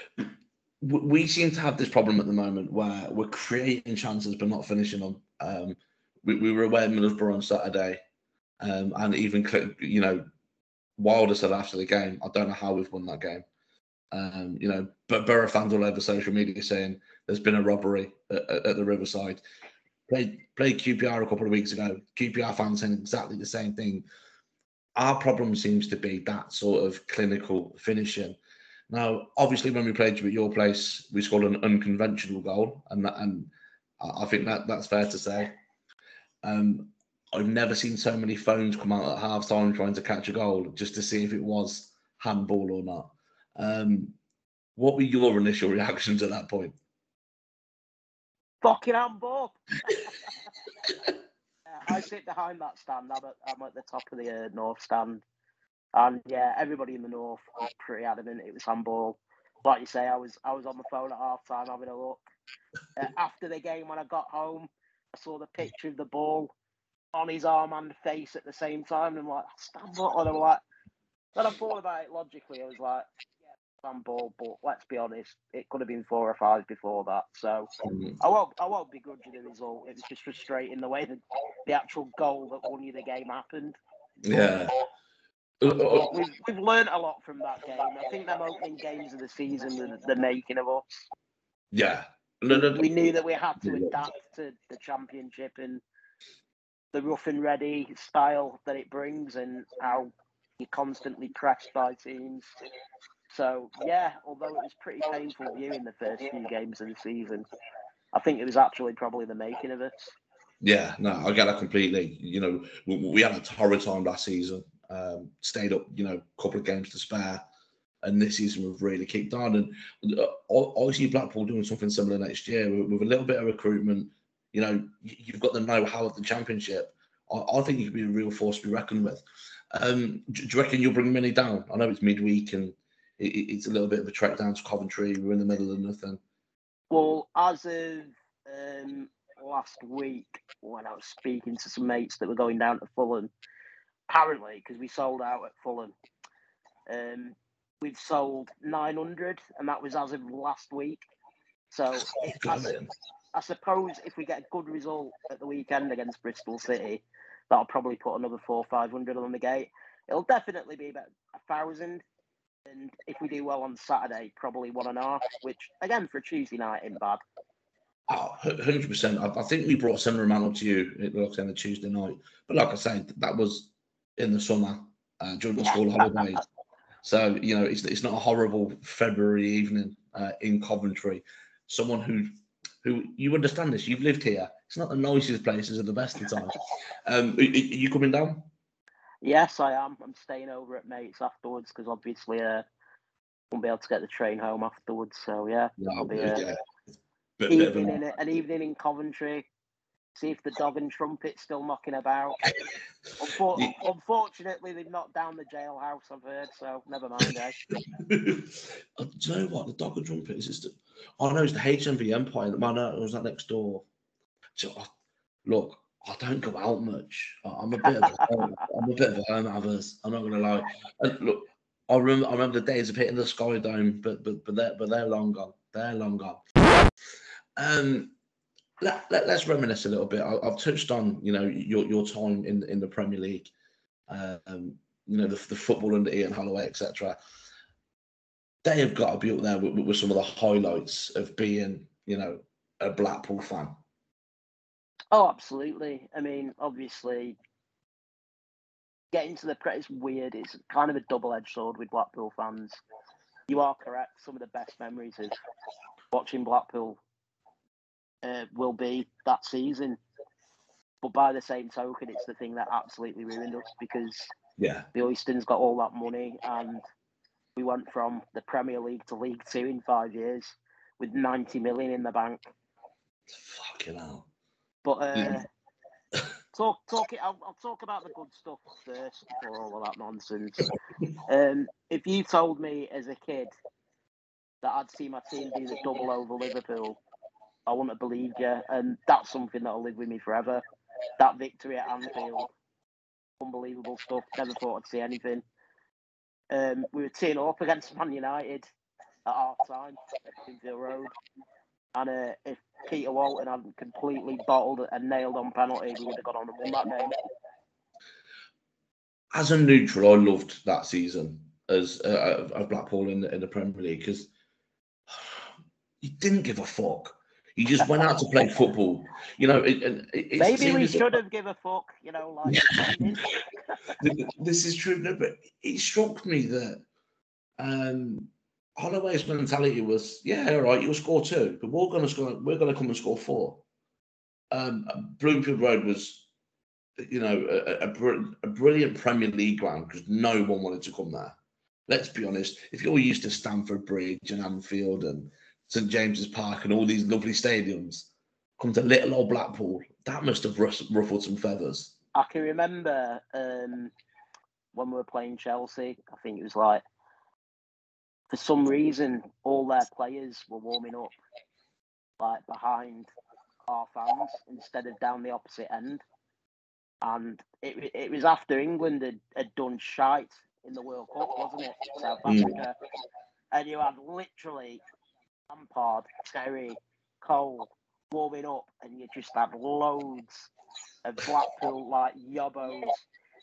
we seem to have this problem at the moment where we're creating chances but not finishing them. Um, we, we were away at Middlesbrough on Saturday, um, and even you know, Wilder said after the game, "I don't know how we've won that game." Um, you know, but Borough fans all over social media saying there's been a robbery at, at the Riverside. Played played QPR a couple of weeks ago. QPR fans saying exactly the same thing. Our problem seems to be that sort of clinical finishing. Now, obviously, when we played you at your place, we scored an unconventional goal, and that, and I think that that's fair to say. Um, I've never seen so many phones come out at half time trying to catch a goal just to see if it was handball or not. Um, what were your initial reactions at that point? Fucking handball. I sit behind that stand. I'm at, I'm at the top of the uh, north stand, and yeah, everybody in the north was pretty adamant it was handball. Like you say, I was I was on the phone at half time having a look. Uh, after the game, when I got home, I saw the picture of the ball on his arm and face at the same time, and I'm like, stand up, and I'm like, then I thought about it logically. I was like, yeah, handball, but let's be honest, it could have been four or five before that. So Um, I won't. I won't begrudge you the result. It was just frustrating the way that the actual goal that won you the game happened. yeah. But Oh, oh. we've we've learned a lot from that game. I think them opening games of the season, the, the making of us. yeah. No, no, no. We knew that we had to adapt to the championship and the rough and ready style that it brings, and how you're constantly pressed by teams. So yeah, although it was pretty painful viewing the first few games of the season, I think it was actually probably the making of us. Yeah, no, I get that completely. You know, we, we had a torrid time last season. Um, stayed up, you know, a couple of games to spare, and this season we've really kicked on. And uh, see Blackpool doing something similar next year with, a little bit of recruitment. You know, you've got the know-how of the championship. I, think you could be a real force to be reckoned with. Um, do, you reckon you'll bring many down? I know it's midweek and it, it- it's a little bit of a trek down to Coventry. We're in the middle of nothing. Well, as of um, last week, when I was speaking to some mates that were going down to Fulham, apparently because we sold out at Fulham, um, we've sold 900, and that was as of last week. So it, I, I suppose if we get a good result at the weekend against Bristol City, that'll probably put another four, five hundred on the gate. It'll definitely be about a thousand. And if we do well on Saturday, probably one and a half, which again for a Tuesday night in bad. Oh, hundred percent. I I think we brought a similar amount up to you. It looks on the Tuesday night, but like I said, that was in the summer uh, during the school holidays. So you know, it's it's not a horrible February evening uh, in Coventry. Someone who who you understand this. You've lived here. It's not the nicest places at the best of times. Um, are, are you coming down? Yes, I am. I'm staying over at mates afterwards because obviously uh, won't be able to get the train home afterwards. So yeah, No, be, yeah. uh, Bit, bit evening in an evening in Coventry. See if the dog and trumpet's still knocking about. Unfor- Yeah. Unfortunately, they've knocked down the jailhouse. I've heard, so never mind. Eh? Do you know what? The dog and trumpet is just. Oh no, it's the HMV Empire. Man, no, it was that next door. So, I- look, I don't go out much. I'm a bit of a, I'm a bit of a hermit. others. I'm not gonna lie. And look, I remember I remember the days of hitting the Sky Dome, but but but they're but they're long gone. They're long gone. Um, let, let, us reminisce a little bit. I, have touched on, you know, your, your time in in the Premier League, um, you know, the, the football under Ian Holloway, etc. They have got to be up there with, with some of the highlights of being, you know, a Blackpool fan. Oh, absolutely. I mean, obviously, getting to the is weird. It's kind of a double-edged sword with Blackpool fans. You are correct. Some of the best memories is watching Blackpool uh, will be that season. But by the same token, it's the thing that absolutely ruined us because yeah, the Oystons got all that money and we went from the Premier League to League Two in five years with 90 million in the bank. Fucking hell. But uh, talk, talk it. I'll, I'll, talk about the good stuff first before all of that nonsense. Um, if you told me as a kid that I'd see my team do the double over Liverpool, I wouldn't have believed you, and that's something that'll live with me forever. That victory at Anfield, unbelievable stuff. Never thought I'd see anything. Um, we were teeing up against Man United at half time at Road. And uh, if Peter Walton hadn't completely bottled and nailed on penalty, we would have gone on and won that game. As a neutral, I loved that season as uh, Blackpool in the, in the Premier League because you didn't give a fuck. You just went out to play football. You know, it, it, maybe we should have give a fuck. You know, like this is true, but it struck me that um, Holloway's mentality was, yeah, all right, you'll score two, but we're going to score. We're going to come and score four. Um, Bloomfield Road was, you know, a, a, a brilliant Premier League ground because no one wanted to come there. Let's be honest. If you're used to Stamford Bridge and Anfield and St James's Park and all these lovely stadiums, come to little old Blackpool, that must have ruffled some feathers. I can remember um, when we were playing Chelsea. I think it was like for some reason, all their players were warming up like behind our fans instead of down the opposite end. And it, it was after England had, had done shite in the World Cup, wasn't it? South mm. Africa. Mm. And you had literally Lampard, Terry, Cole warming up, and you just have loads of Blackpool like yobbos.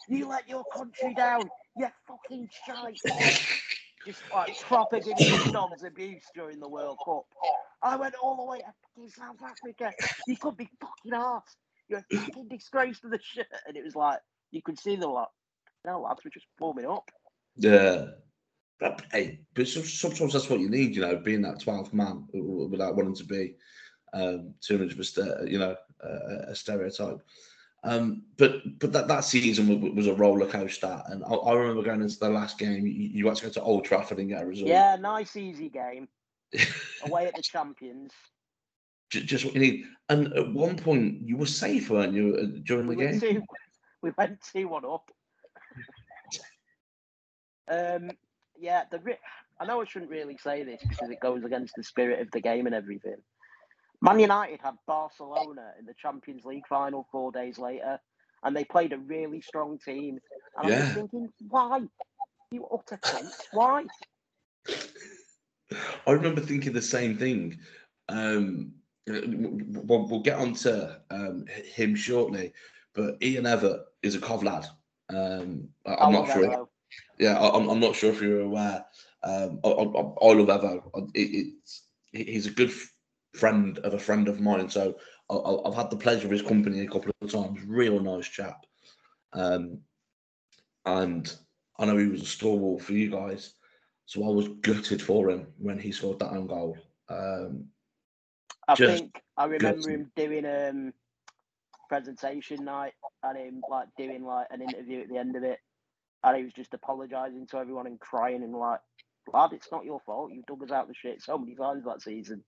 You let your country down, you fucking shite just like proper giving dogs abuse during the World Cup. I went all the way to fucking South Africa. You could be fucking ass. You're a fucking disgrace to the shit. And it was like you could see the lot. No lads were just warming up. Yeah. But hey, but sometimes that's what you need, you know, being that 12th man without wanting to be um, too much of a, you know, a stereotype. Um, but but that, that season was, a roller coaster, and I, I, remember going into the last game. You, you had to go to Old Trafford and get a result. Yeah, nice easy game away at the champions. Just, just, what you need. And at one point, you were safe, weren't you, uh, during we the game? Two, we went two one up. um, yeah, the I know I shouldn't really say this because it goes against the spirit of the game and everything. Man United had Barcelona in the Champions League final four days later, and they played a really strong team. And yeah. I was thinking, why? You utter cunt. Why? I remember thinking the same thing. Um, we'll, we'll, get on to um, him shortly, but Ian Evatt is a Cov lad. Um, I, am not sure. Yeah, I, am I'm not sure if you're aware. Um, I, I, I love Evo. It, it's he's a good friend of a friend of mine. So I, have had the pleasure of his company a couple of times. Real nice chap. Um, and I know he was a stalwart for you guys. So I was gutted for him when he scored that own goal. Um, I think I remember gutted. him doing um presentation night and him like doing like an interview at the end of it, and he was just apologising to everyone and crying and like, lad, it's not your fault. You dug us out the shit so many times that season.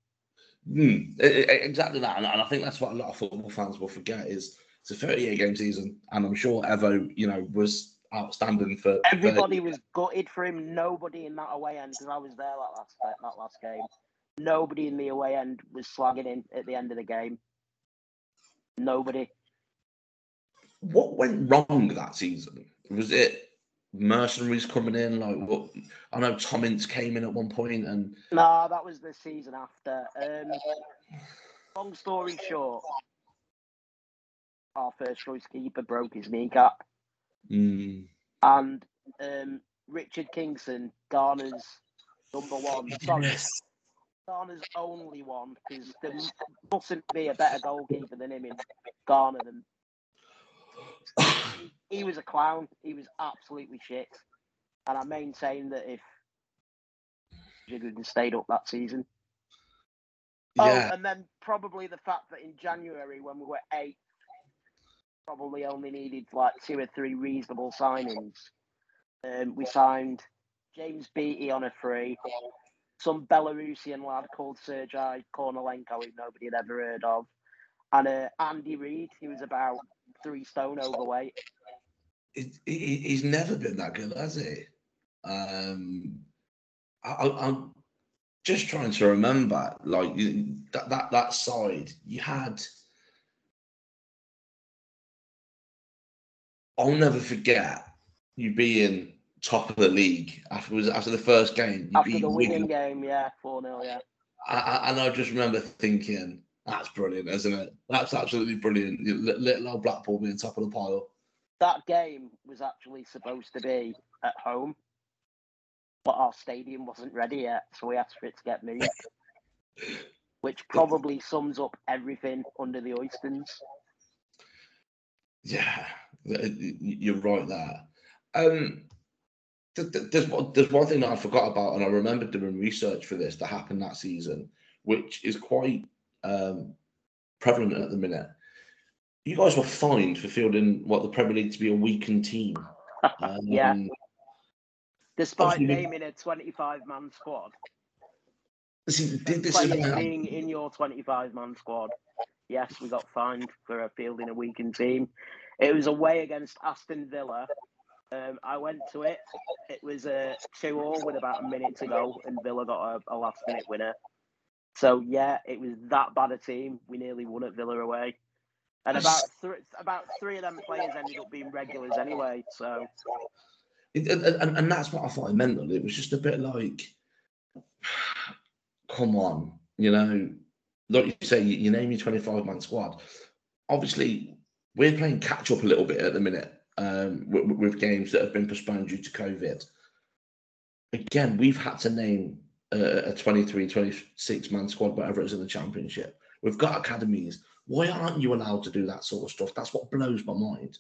Mm, exactly that, and, I think that's what a lot of football fans will forget is it's a 38 game season, and I'm sure Evo, you know, was outstanding for. Everybody 30. was gutted for him. Nobody in that away end because I was there that last that last game. Nobody in the away end was slagging him at the end of the game. Nobody. What went wrong that season? Was it mercenaries coming in? Like, what? I know Tom Ince came in at one point, and Nah, that was the season after. Um, long story short, our first choice keeper broke his kneecap, mm, and um, Richard Kingston, Ghana's number one. Sorry, Ghana's only one because there mustn't be a better goalkeeper than him in Garner Than he was a clown. He was absolutely shit, and I maintain that if had stayed up that season. yeah, Oh, and then probably the fact that in January when we were eight, probably only needed like two or three reasonable signings. Um, we signed James Beattie on a free, some Belarusian lad called Sergei Kornilenko, who nobody had ever heard of, and uh, Andy Reid, who was about three stone overweight. he, he, he's never been that good, has he? Um, I, I'm just trying to remember, like that that that side you had. I'll never forget you being top of the league after was after the first game. You After the winning game, yeah, 4 0, yeah. I, I, and I just remember thinking, "That's brilliant, isn't it? That's absolutely brilliant." Little old Blackpool being top of the pile. That game was actually supposed to be at home, but our stadium wasn't ready yet, so we asked for it to get moved. Which probably sums up everything under the Oystons. Yeah, th- y- y- you're right there. Um, th- th- there's one, there's one thing that I forgot about, and I remember doing research for this that happened that season, which is quite um, prevalent at the minute. You guys were fined for fielding what the Premier League to be a weakened team. Um, Yeah. Despite naming a 25 man squad, See, th- this is players why being in your 25 man squad, yes, we got fined for a fielding a weakened team. It was away against Aston Villa. Um, I went to it. It was a two all with about a minute to go, and Villa got a, a last minute winner. So yeah, it was that bad a team. We nearly won at Villa away, and about three about three of them players ended up being regulars anyway. So and, and, that's what I thought I meant. It was just a bit like, come on, you know, like you say, you, you name your 25 man squad. Obviously, we're playing catch up a little bit at the minute um, with, with games that have been postponed due to COVID. Again, we've had to name a, a 23, 26 man squad, whatever it is in the championship. We've got academies. Why aren't you allowed to do that sort of stuff? That's what blows my mind.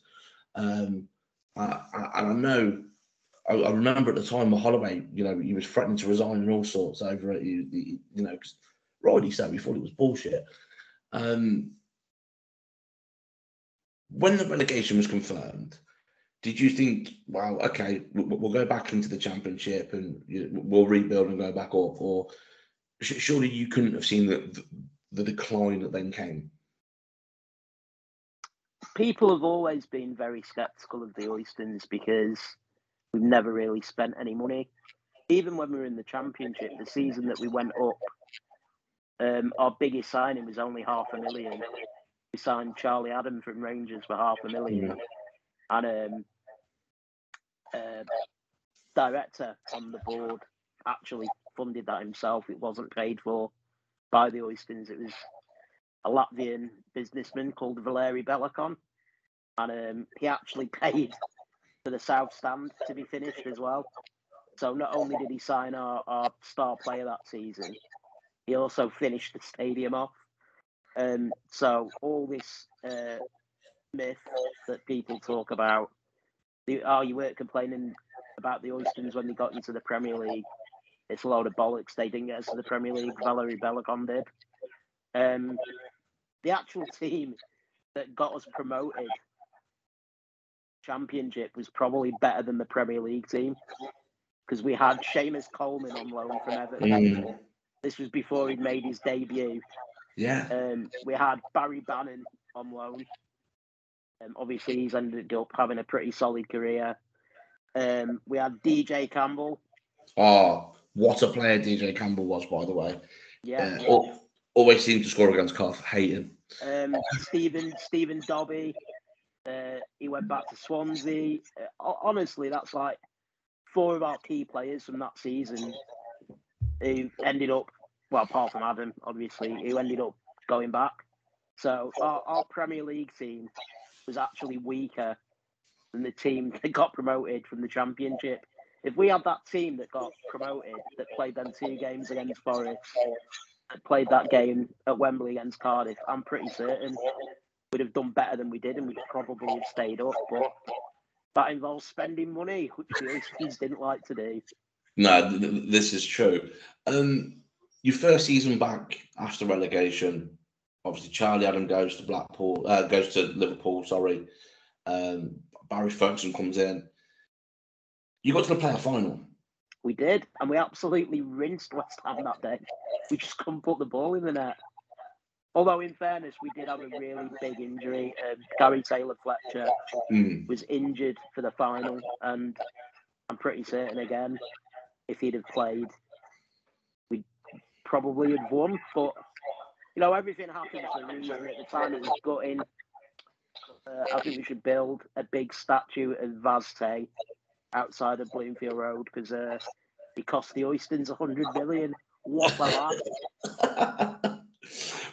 Um, I, I, and I know I, I remember at the time Holloway, you know, he was threatening to resign and all sorts over it. You, know, 'cause rightly so, he thought it was bullshit. Um, when the relegation was confirmed, did you think, well, okay, we'll, go back into the championship and we'll rebuild and go back up? Or surely you couldn't have seen the, the, decline that then came? people have always been very skeptical of the Oystons because we've never really spent any money. Even when we were in the championship, the season that we went up, um, our biggest signing was only half a million. We signed Charlie Adam from Rangers for half a million, and um, uh, director on the board actually funded that himself. It wasn't paid for by the Oystons. It was a Latvian businessman called Valeri Belokon, and um, he actually paid for the south stand to be finished as well. So not only did he sign our, our star player that season, he also finished the stadium off. Um, so all this uh, myth that people talk about, the, oh, you weren't complaining about the Oystons when they got into the Premier League. It's a load of bollocks. They didn't get us to the Premier League. Valeri Belokon did. Um, the actual team that got us promoted championship was probably better than the Premier League team because we had Seamus Coleman on loan from Everton. Mm. This was before he'd made his debut. Yeah. Um, we had Barry Bannan on loan. Um, obviously, he's ended up having a pretty solid career. Um, we had DJ Campbell. Oh, what a player DJ Campbell was, by the way. Yeah. Uh, al- always seemed to score against Cardiff. Hate him. Um, Stephen Stephen Dobbie. Uh, he went back to Swansea. Uh, honestly, that's like four of our key players from that season who ended up, well, apart from Adam, obviously, who ended up going back. So our, our Premier League team was actually weaker than the team that got promoted from the Championship. If we had that team that got promoted, that played them two games against Forest, that played that game at Wembley against Cardiff, I'm pretty certain we'd have done better than we did and we'd probably have stayed up. But that involves spending money, which the Oystons didn't like to do. No, th- this is true. Um, your first season back after relegation, obviously Charlie Adam goes to Blackpool, uh, goes to Liverpool. Sorry, um, Barry Ferguson comes in. You got to the playoff final. We did, and we absolutely rinsed West Ham that day. We just couldn't put the ball in the net. Although, in fairness, we did have a really big injury. Um, Gary Taylor Fletcher Mm. was injured for the final, and I'm pretty certain again, if he'd have played, we probably have won. But you know, everything happened a reason. At the time, it was gutting. Uh, I think we should build a big statue of Vaz Tê outside of Bloomfield Road because uh, it cost the Oystons 100 million. What lad.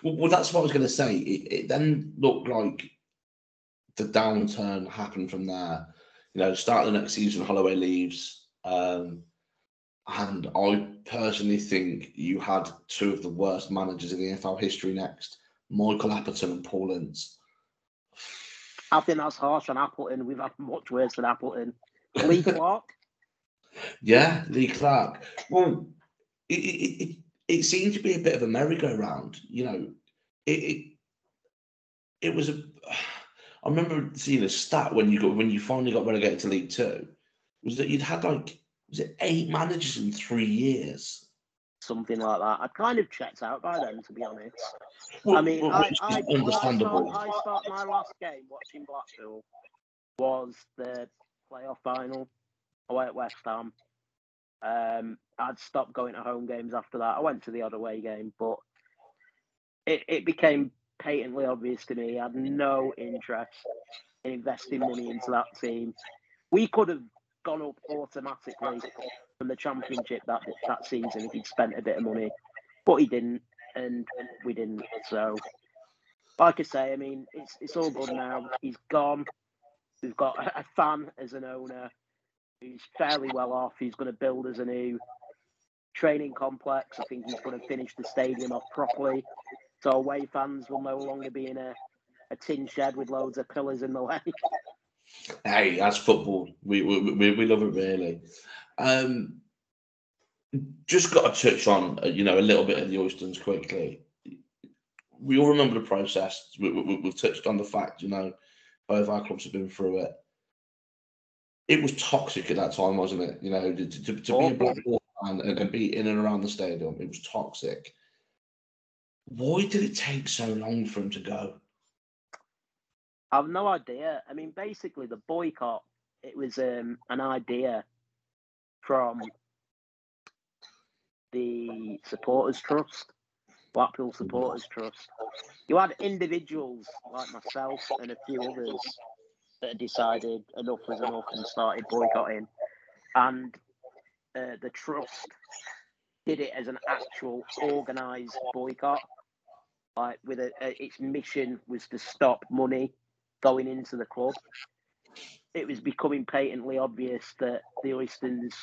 well, well, that's what I was going to say. It, it then looked like the downturn happened from there. You know, start of the next season, Holloway leaves. Um, and I personally think you had two of the worst managers in the EFL history next Michael Appleton and Paul Ince. I think that's harsh on Appleton. We've had much worse than Appleton. Lee Clark. Yeah, Lee Clark. Well, it, it, it, it seemed to be a bit of a merry-go-round. You know, it, it it was a. I remember seeing a stat when you got when you finally got relegated to League Two, was that you'd had like was it eight managers in three years? something like that. I kind of checked out by then, to be honest. Well, I mean, well, I, I, is I, understandable. start, I start my last game watching Blackpool was the playoff final away at West Ham. Um, I'd stopped going to home games after that. I went to the other away game, but it, it became patently obvious to me I had no interest in investing money into that team. We could have gone up automatically from the championship that that season if he'd spent a bit of money, but he didn't, and we didn't. So, like I say, I mean, it's it's all good now. He's gone. We've got a fan as an owner who's fairly well off. He's going to build us a new training complex. I think he's going to finish the stadium off properly. So away fans will no longer be in a, a tin shed with loads of pillars in the way. Hey, that's football. We we, we, we love it really. Um, just got to touch on uh, you know a little bit of the Oystons quickly. We all remember the process. We, we, we've touched on the fact you know both our clubs have been through it. It was toxic at that time, wasn't it? You know, to, to, to be a. Blackpool fan and, and be in and around the stadium, it was toxic. Why did it take so long for him to go? I've no idea. I mean, basically, the boycott it was um, an idea from the supporters trust, Blackpool supporters trust. You had individuals like myself and a few others that decided enough was enough and started boycotting, and uh, the trust did it as an actual organised boycott. Like with a, a, its mission was to stop money going into the club. It was becoming patently obvious that the Oystons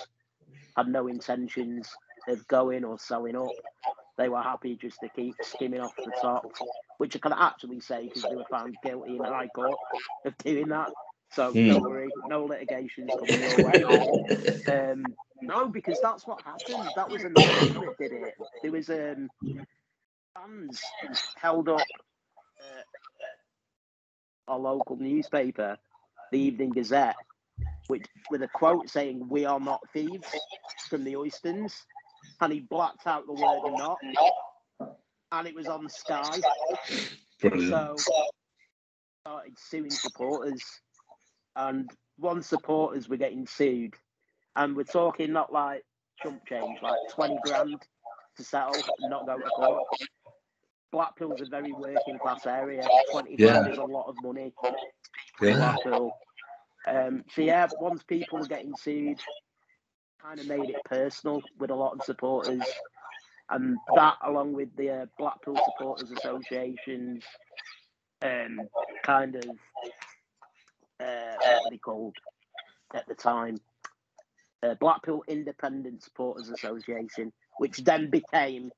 had no intentions of going or selling up. They were happy just to keep skimming off the top, which I can actually say because they were found guilty in high court of doing that. So Hmm. don't worry, no litigations coming your way. Um, no, because that's what happened. That was another thing that did it. There was um, fans held up our local newspaper, the Evening Gazette, which with a quote saying "We are not thieves" from the Oystons, and he blacked out the word "not," and it was on Sky. Brilliant. So started suing supporters, and one supporters were getting sued, and we're talking not like chump change, like twenty grand to settle and not go to court. Blackpool's a very working class area. Twenty grand Yeah. is a lot of money. Yeah. Blackpool. Um, so yeah, once people were getting sued, kind of made it personal with a lot of supporters, and that, along with the uh, Blackpool Supporters Association's um, kind of uh, what were they called at the time? Uh, Blackpool Independent Supporters Association, which then became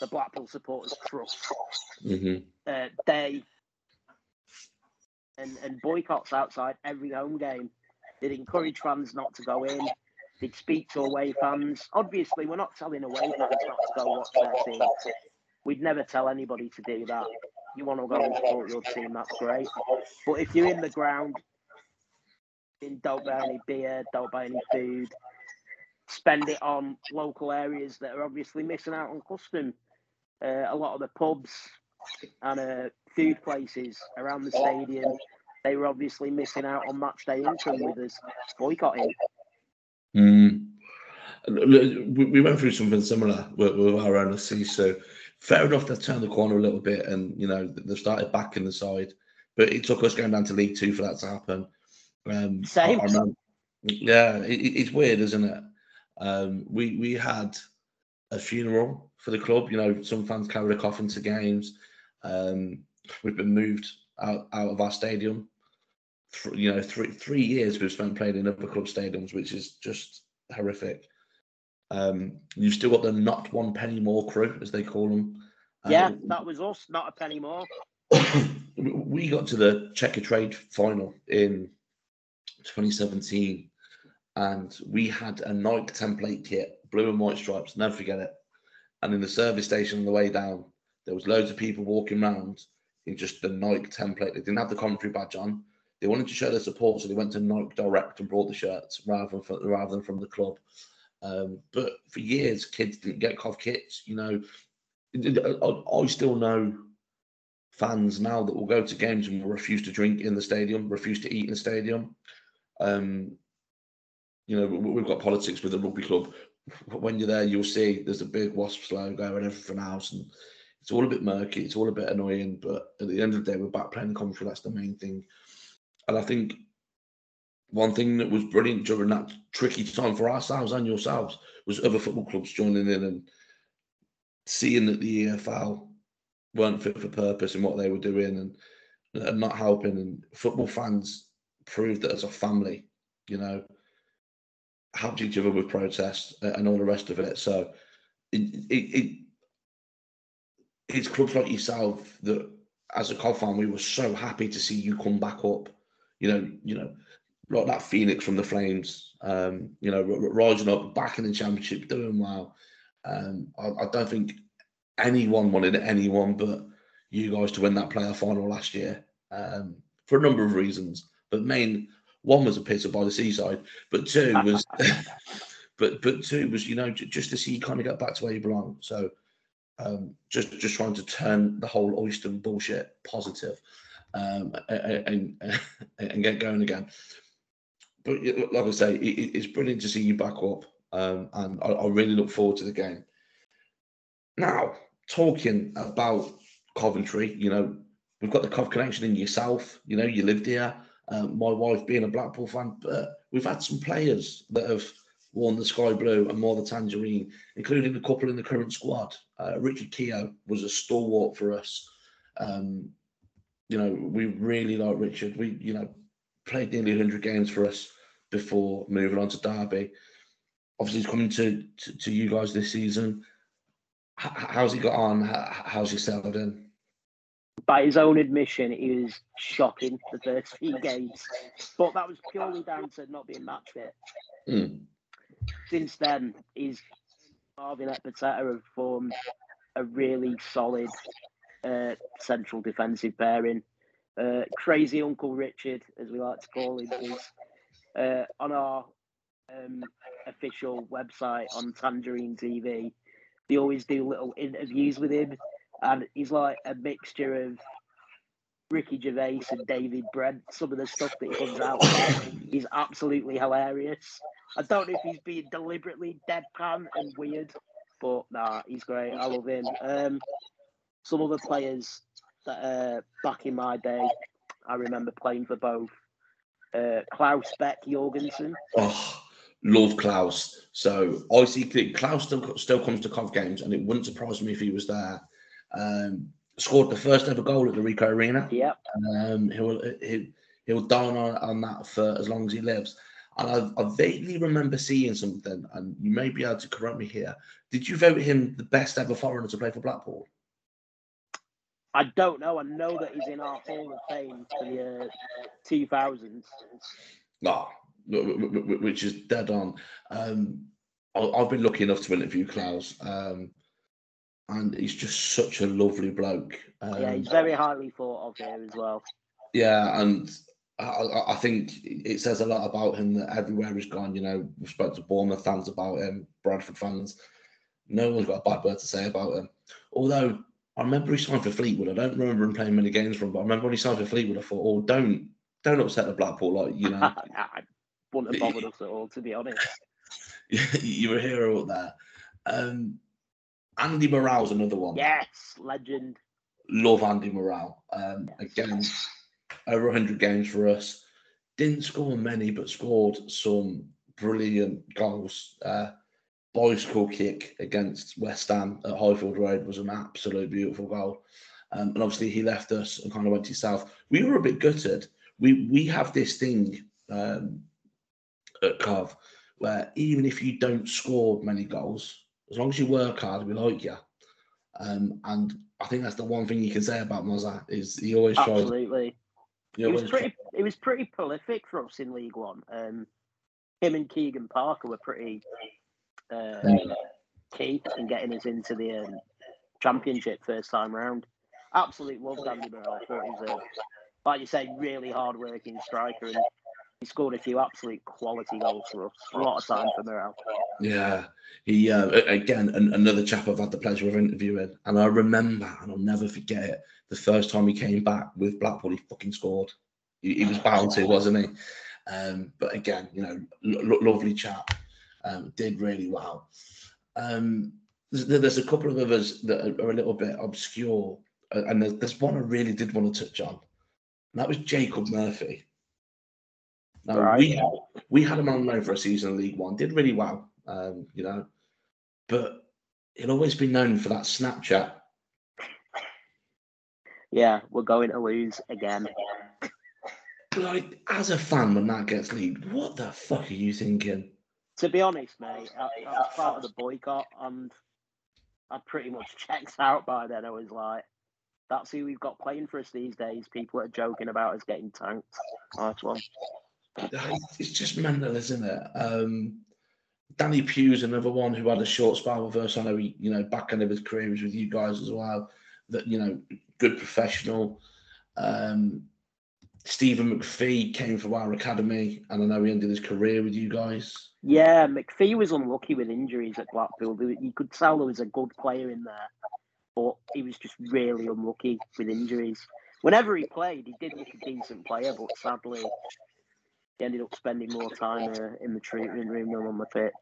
the Blackpool Supporters Trust. Mm-hmm. Uh, they and, and boycotts outside every home game. They'd encourage fans not to go in. They'd speak to away fans. Obviously, we're not telling away fans not to go watch their team. We'd never tell anybody to do that. You want to go and support your team, that's great. But if you're in the ground, don't buy any beer, don't buy any food, spend it on local areas that are obviously missing out on custom. Uh, a lot of the pubs and uh, food places around the stadium, they were obviously missing out on match day income with us boycotting. Mm. We went through something similar with, with our own so fair enough they've turned the corner a little bit and you know they've started back in the side, but it took us going down to League Two for that to happen. Um, Same. yeah, it, it's weird, isn't it? Um, we we had a funeral for the club. You know, some fans carried a coffin to games. Um, we've been moved out, out of our stadium. For, you know, three three years we've spent playing in other club stadiums, which is just horrific. Um, you've still got the not one penny more crew, as they call them. Yeah, um, that was us, not a penny more. we got to the Checkatrade final in 2017, and we had a Nike template kit, blue and white stripes. Never forget it. And in the service station on the way down, there was loads of people walking around in just the Nike template. They didn't have the Coventry badge on. They wanted to show their support, so they went to Nike direct and brought the shirts rather than from, rather than from the club. Um, but for years, kids didn't get COV kits. You know, I still know fans now that will go to games and will refuse to drink in the stadium, refuse to eat in the stadium. Um, you know, we've got politics with the rugby club. When you're there, you'll see there's a big Wasps logo and everything else, and it's all a bit murky. It's all a bit annoying. But at the end of the day, we're back playing Coventry. That's the main thing. And I think one thing that was brilliant during that tricky time for ourselves and yourselves was other football clubs joining in and seeing that the EFL weren't fit for purpose in what they were doing and, and not helping. And football fans proved that as a family, you know, helped each other with protests and all the rest of it. So it, it, it it's clubs like yourself that, as a COV fan, we were so happy to see you come back up. You know, you know, like that Phoenix from the Flames. Um, you know, rising up, back in the championship, doing well. Um, I, I don't think anyone wanted anyone but you guys to win that playoff final last year um, for a number of reasons. But main one was a pizza by the seaside, but two was, but but two was you know just to see you kind of get back to where you belong. So um, just just trying to turn the whole Oyston bullshit positive, um, and, and, and get going again. But like I say, it, it's brilliant to see you back up, um, and I, I, really look forward to the game. Now, talking about Coventry, you know, we've got the Cov connection in yourself. You know, you lived here. Um, my wife being a Blackpool fan, but we've had some players that have worn the sky blue and more the tangerine, including a couple in the current squad. Uh, Richard Keogh was a stalwart for us. Um, you know, we really like Richard. We, you know, played nearly 100 games for us before moving on to Derby. Obviously, he's coming to, to, to you guys this season. H- how's he got on? how's he settled in? By his own admission, he was shocking the first few games, but that was purely down to not being match fit. Mm since then, he's Marvin Ekpiteta have formed a really solid uh, central defensive pairing. Uh, crazy Uncle Richard, as we like to call him, is uh, on our um, official website on Tangerine TV. They always do little interviews with him, and he's like a mixture of Ricky Gervais and David Brent. Some of the stuff that comes out is absolutely hilarious. I don't know if he's being deliberately deadpan and weird, but nah, he's great. I love him. Um, some other players that uh, back in my day, I remember playing for both. Uh, Claus Bech Jørgensen. Oh, love Claus. So I see Klaus still, still comes to Cov games, and it wouldn't surprise me if he was there. Um, scored the first ever goal at the Ricoh Arena. Yep. Um, he'll he, he'll down on, on that for as long as he lives. And I, I vaguely remember seeing something, and you may be able to correct me here. Did you vote him the best ever foreigner to play for Blackpool? I don't know. I know that he's in our Hall of Fame for the uh, 2000s. Ah, which is dead on. Um, I've been lucky enough to interview Claus, um, and he's just such a lovely bloke. Um, yeah, he's very highly thought of here as well. Yeah, and I, I, think it says a lot about him that everywhere he's gone, you know, we've spoken to Bournemouth fans about him, Bradford fans. No one's got a bad word to say about him. Although I remember he signed for Fleetwood. I don't remember him playing many games for him, but I remember when he signed for Fleetwood, I thought, oh, don't don't upset the Blackpool, like you know. I wouldn't have bothered us at all, to be honest. You're a hero up there. Um, Andy Morrell's another one. Yes, legend. Love Andy Morrell. Um, again, over 100 games for us. Didn't score many, but scored some brilliant goals. Uh, bicycle kick against West Ham at Highfield Road was an absolute beautiful goal. Um, and obviously, he left us and kind of went to South. We were a bit gutted. We we have this thing um, at Cov where even if you don't score many goals, as long as you work hard, we like you. Um, and I think that's the one thing you can say about Moza is he always tries. Absolutely. It was pretty. It was pretty prolific for us in League One. Um, him and Keigan Parker were pretty uh, key in getting us into the um, championship first time round. Absolutely loved Andy Morrell. Thought he's a, like you say, really hard working striker, and he scored a few absolute quality goals for us. A lot of time for Morrell. Yeah, he uh, again an, another chap I've had the pleasure of interviewing, and I remember, and I'll never forget it. The first time he came back with Blackpool, he fucking scored. He, he was bound to, wasn't he? Um, but again, you know, lo- lovely chap. Um, did really well. Um, there's, there's, a couple of others that are, a little bit obscure, uh, and there's, there's one I really did want to touch on. And that was Jacob Murphy. Now right. we we had him on loan for a season in League One, did really well, um, you know, but he'll always be known for that Snapchat. Yeah, we're going to lose again. Like as a fan, when that gets leaked, what the fuck are you thinking? To be honest, mate, I, I was part of the boycott, and I pretty much checked out by then. I was like, "That's who we've got playing for us these days." People are joking about us getting tanked. Nice one. It's just mental, isn't it? Um, Danny Pugh's another one who had a short spell with us. I know he, you know, back end of his career was with you guys as well. That you know, good professional. Um, Stephen McPhee came from our academy, and I know he ended his career with you guys. Yeah, McPhee was unlucky with injuries at Blackpool. You could tell there was a good player in there, but he was just really unlucky with injuries. Whenever he played, he did look a decent player, but sadly, ended up spending more time uh, in the treatment room than on the pitch.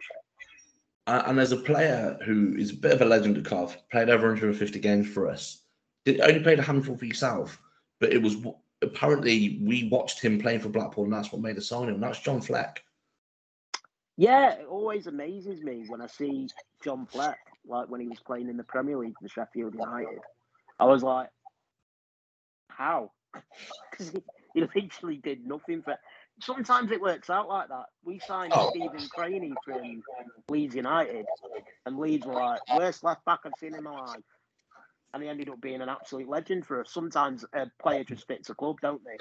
And as a player who is a bit of a legend at Cov, played over 150 games for us, did only played a handful for yourself, but it was apparently we watched him playing for Blackpool, and that's what made us sign him. That's John Fleck. Yeah, it always amazes me when I see John Fleck, like when he was playing in the Premier League for Sheffield United. I was like, how? Because he, he literally did nothing for. Sometimes it works out like that. We signed oh. Stephen Crainey from Leeds United, and Leeds were like, worst left back I've seen in my life and he ended up being an absolute legend for us. Sometimes a player just fits a club, don't they?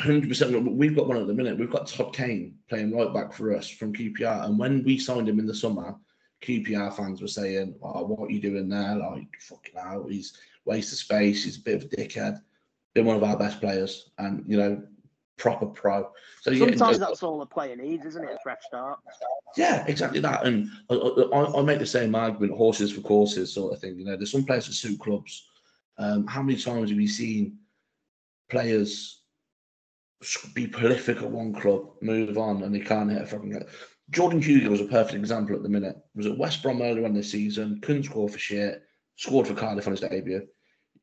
Hundred percent. We've got one at the minute. We've got Todd Kane playing right back for us from QPR, and when we signed him in the summer, QPR fans were saying, oh, "What are you doing there? Like, fucking out. He's waste of space. He's a bit of a dickhead." Been one of our best players, and you know, proper pro. So sometimes yeah, that's all a player needs, isn't it? A fresh start. Yeah, exactly that. And I, I, I, make the same argument: horses for courses, sort of thing. You know, there's some players that suit clubs. Um, how many times have you seen players be prolific at one club, move on, and they can't hit a fucking goal? Jordan Hugill was a perfect example at the minute. Was at West Brom earlier on this season, couldn't score for shit, scored for Cardiff on his debut.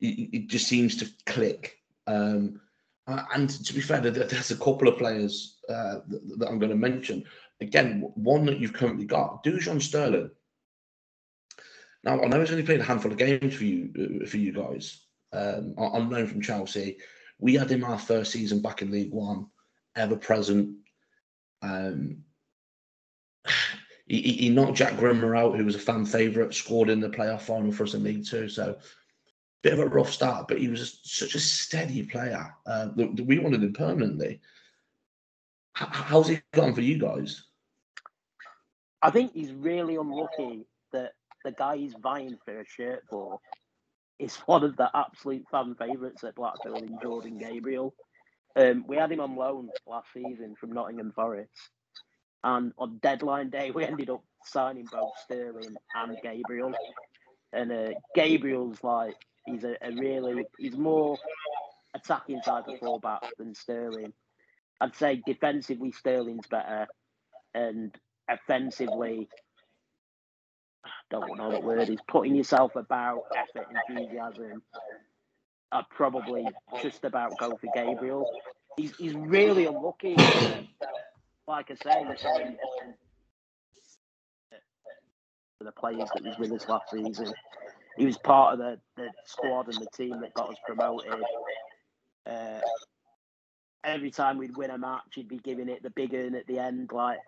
It, it just seems to click. Um, Uh, and to be fair, there's a couple of players uh, that, I'm going to mention. Again, one that you've currently got, Dujon Sterling. Now, I know he's only played a handful of games for you uh, for you guys. Um, I'm known from Chelsea. We had him our first season back in League One, ever present. Um, he, he knocked Jack Grimmer out, who was a fan favourite, scored in the playoff final for us in League Two. So, bit of a rough start, but he was such a steady player uh, we wanted him permanently. how's he gone for you guys? I think he's really unlucky that the guy he's vying for a shirt for is one of the absolute fan favourites at Blackpool in Jordan Gabriel. Um, we had him on loan last season from Nottingham Forest, and on deadline day we ended up signing both Sterling and Gabriel. And uh, Gabriel's like he's a, a, really he's more attacking type of fullback than Sterling. I'd say defensively Sterling's better, and offensively I don't know what word is, putting yourself about, effort, enthusiasm, I'd probably just about go for Gabriel. He's, he's really unlucky. Like I say, um, the players that was with us last season, he was part of the, the squad and the team that got us promoted. Uh, every time we'd win a match, he'd be giving it the big earn at the end, like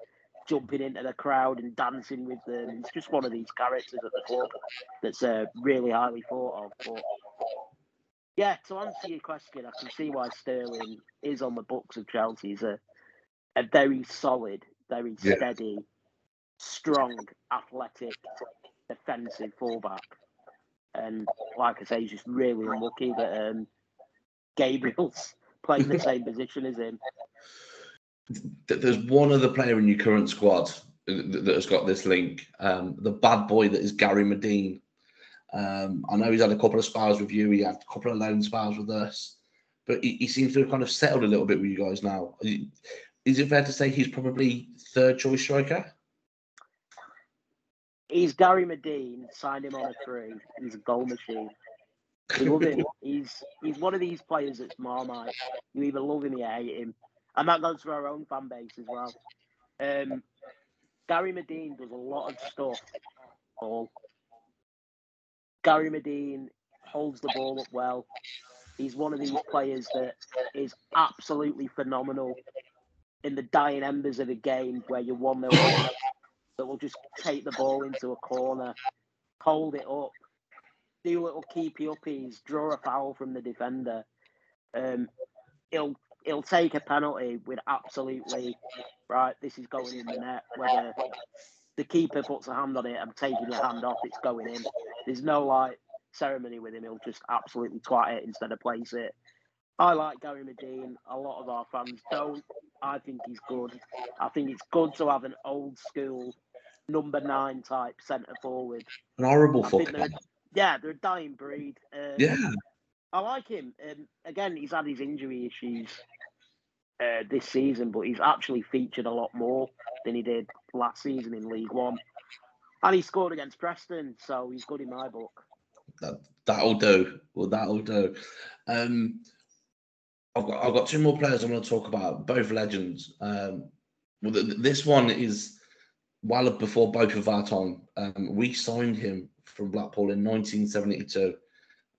jumping into the crowd and dancing with them. He's just one of these characters at the club that's uh, really highly thought of. But yeah, to answer your question, I can see why Sterling is on the books of Chelsea. He's a, a very solid, very yeah. steady, strong, athletic, defensive fullback. And like I say, he's just really unlucky that um, Gabriel's playing the same position as him there's one other player in your current squad that has got this link. Um, the bad boy that is Gary Madine. Um, I know he's had a couple of spars with you. He had a couple of loan spars with us, but he, he, seems to have kind of settled a little bit with you guys now. Is it fair to say he's probably third choice striker? He's Gary Madine. Signed him on a free. He's a goal machine. We love him. he's he's one of these players that's marmite. You either love him or you hate him and that goes for our own fan base as well. Um, Gary Madine does a lot of stuff. Paul. Gary Madine holds the ball up well. He's one of these players that is absolutely phenomenal in the dying embers of a game where you're 1 0 that will just take the ball into a corner, hold it up, do little keepy uppies, draw a foul from the defender. Um, he'll he'll take a penalty with absolutely right. This is going in the net. Whether the keeper puts a hand on it, I'm taking the hand off. It's going in. There's no like ceremony with him. He'll just absolutely twat it instead of place it. I like Gary Madine. A lot of our fans don't. I think he's good. I think it's good to have an old school number nine type centre forward. An horrible fuck. Yeah, they're a dying breed. Um, yeah. I like him. Um, again, he's had his injury issues uh, this season, but he's actually featured a lot more than he did last season in League One. And he scored against Preston, so he's good in my book. That, that'll do. Well, that'll do. Um, I've got I've got two more players I want to talk about, both legends. Um, well, this one is well before both of our time. Um, we signed him from Blackpool in 1972.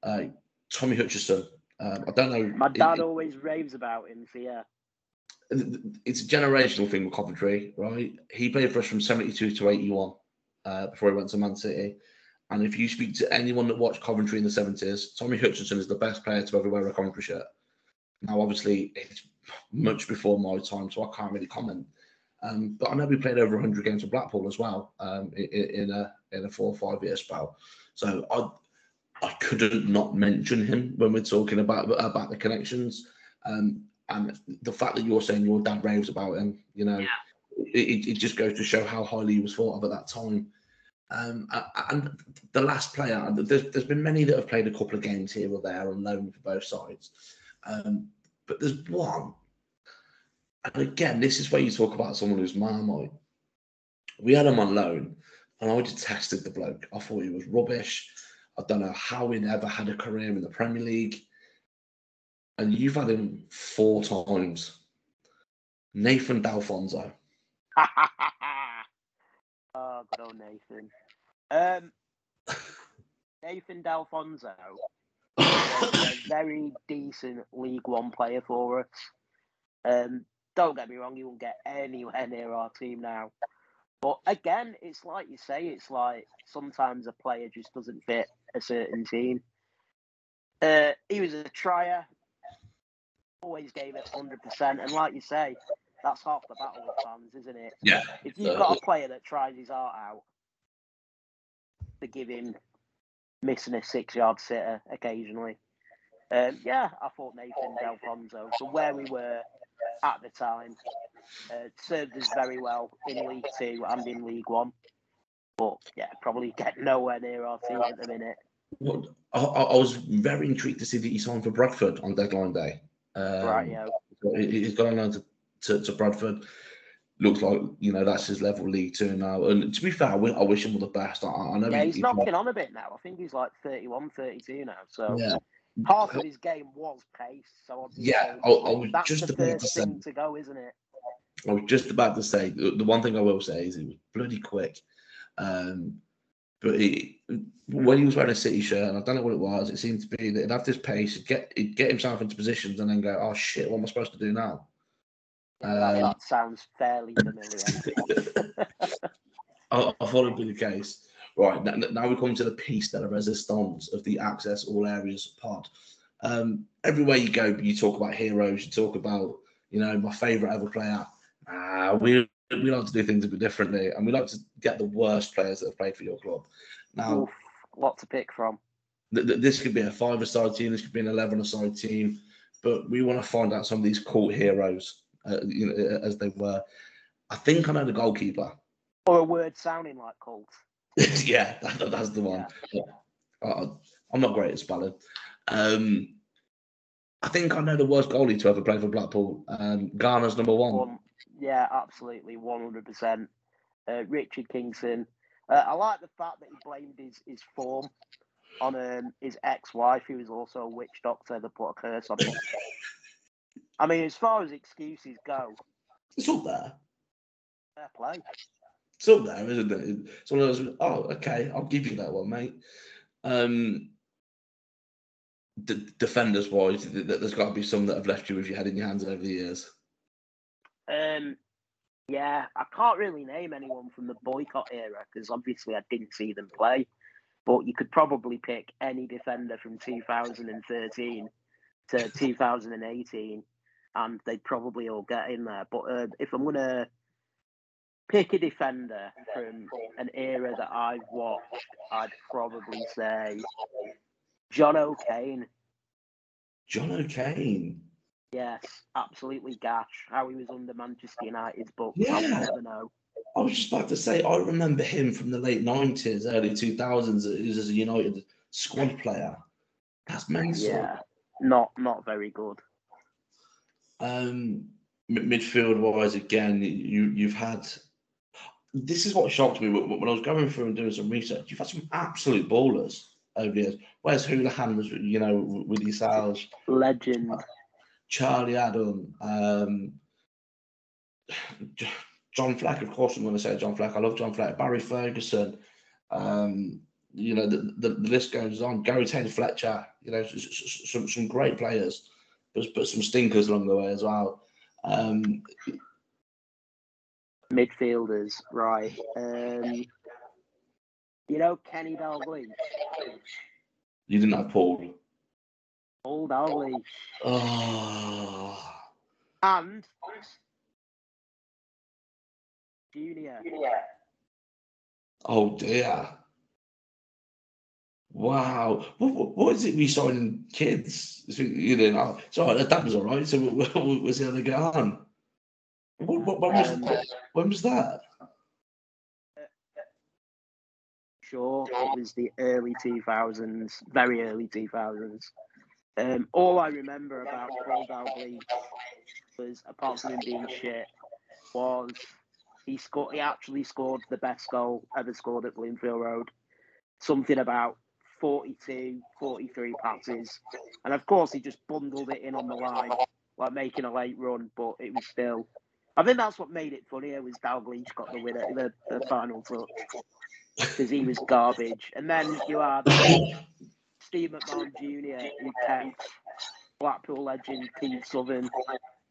Uh, Tommy Hutchison. Um, I don't know. My dad it, always raves about him. So yeah it's a generational thing with Coventry, right? He played for us from 72 to 81 uh, before he went to Man City. And if you speak to anyone that watched Coventry in the 70s, Tommy Hutchison is the best player to ever wear a Coventry shirt. Now, obviously, it's much before my time, so I can't really comment. Um, but I know we played over 100 games for Blackpool as well um, in, in, a in a four or five year spell. So I I couldn't not mention him when we're talking about about the connections. Um, and the fact that you're saying your dad raves about him, you know, yeah. it, it just goes to show how highly he was thought of at that time. Um, and the last player, there's, there's been many that have played a couple of games here or there on loan for both sides. Um, but there's one, and again, this is where you talk about someone who's marmite. We had him on loan, and I detested the bloke. I thought he was rubbish. I don't know how he'd ever had a career in the Premier League and you've had him four times. Nathan Delfouneso. oh, good old Nathan. Um, Nathan Delfouneso a very decent League One player for us. Um, don't get me wrong, he won't get anywhere near our team now. But again, it's like you say, it's like sometimes a player just doesn't fit a certain team. Uh, he was a trier, always gave it 100%. And like you say, that's half the battle with fans, isn't it? Yeah. If you've got a player that tries his heart out, to give him missing a six yard sitter occasionally. Um, yeah, I thought Nathan Delfouneso, for where we were at the time, uh, served us very well in League Two and in League One. But yeah, probably get nowhere near our team at the minute. Well, I, I was very intrigued to see that he signed for Bradford on deadline day. Um, right, yeah. He's gone on to, to, to Bradford looks like you know that's his level League Two now. And to be fair, I wish, him all the best. I, I know yeah, he's knocking on a bit now. I think he's like 31, 32 now. So yeah. Half of his game was pace. So yeah, I, I was that's just the about first to say. thing to go, isn't it? I was just about to say the, one thing I will say is he was bloody quick. Um, but he, when he was wearing a City shirt, and I don't know what it was, it seemed to be that he'd have this pace, he'd get he'd get himself into positions, and then go, "Oh shit, what am I supposed to do now?" that, Um, that sounds fairly familiar. I, I thought it'd be the case. Right now, now we come to the piece de la resistance of the Access All Areas pod. Um, everywhere you go, you talk about heroes. You talk about, you know, my favourite ever player. Uh, we we like to do things a bit differently, and we like to get the worst players that have played for your club. Now, Oof, lot to pick from. th- th- this could be a five-a-side team. This could be an eleven-a-side team, but we want to find out some of these cult heroes, uh, you know, as they were. I think I know the goalkeeper. Or a word sounding like cult. yeah, that, that's the one. Uh, I'm not great at spelling. Um, I think I know the worst goalie to ever play for Blackpool. Um, Ghana's number one. One, yeah, absolutely, one hundred percent. Richard Kingston. Uh, I like the fact that he blamed his, his form on um, his ex-wife, who was also a witch doctor that put a curse on him. I mean, as far as excuses go, It's all there. fair play. Up there, isn't it? It's one of those. Oh, okay, I'll give you that one, mate. Um, d- defenders wise, th- th- there's got to be some that have left you with your head in your hands over the years. Um, yeah, I can't really name anyone from the boycott era because obviously I didn't see them play. But you could probably pick any defender from 2013 to 2018, and they'd probably all get in there. But uh, if I'm gonna pick a defender from an era that I've watched, I'd probably say John O'Kane. John O'Kane. Yes, absolutely gash. How he was under Manchester United's book, Yeah. I'll never know. I was just about to say, I remember him from the late 90s, early 2000s. He was as a United squad player. That's mental. Yeah, not not very good. Um, midfield wise, again, you you've had. This is what shocked me when when I was going through and doing some research. You've had some absolute ballers over the years. Wes Hoolahan was, you know, with yourselves, Legend. Charlie Adam, um, John Fleck, Of course, I'm going to say John Fleck. I love John Fleck. Barry Ferguson. Um, you know, the, the, the list goes on. Gary Taylor Fletcher. You know, some some great players, but but some stinkers along the way as well. Um, Midfielders, right. Um, you know Kenny Dalglish, you didn't have Paul. old Dalglish, Oh, and Junior. oh dear. Wow. What, what, what is it we saw in kids? So, You know, sorry, that was all right. So, what, what was the other guy on? What, what, when, was, Um, when was that? Sure, it was the early 2000s, very early 2000s. Um, all I remember about Paul was, apart from him being shit, was he scored. He actually scored the best goal ever scored at Bloomfield Road. Something about 42, 43 passes. And of course, he just bundled it in on the line, like making a late run, but it was still. I think that's what made it funnier was Dalglish got the winner, the, the final touch, because he was garbage. And then you had Steve McMahon Jr., who kept Blackpool legend Keith Southern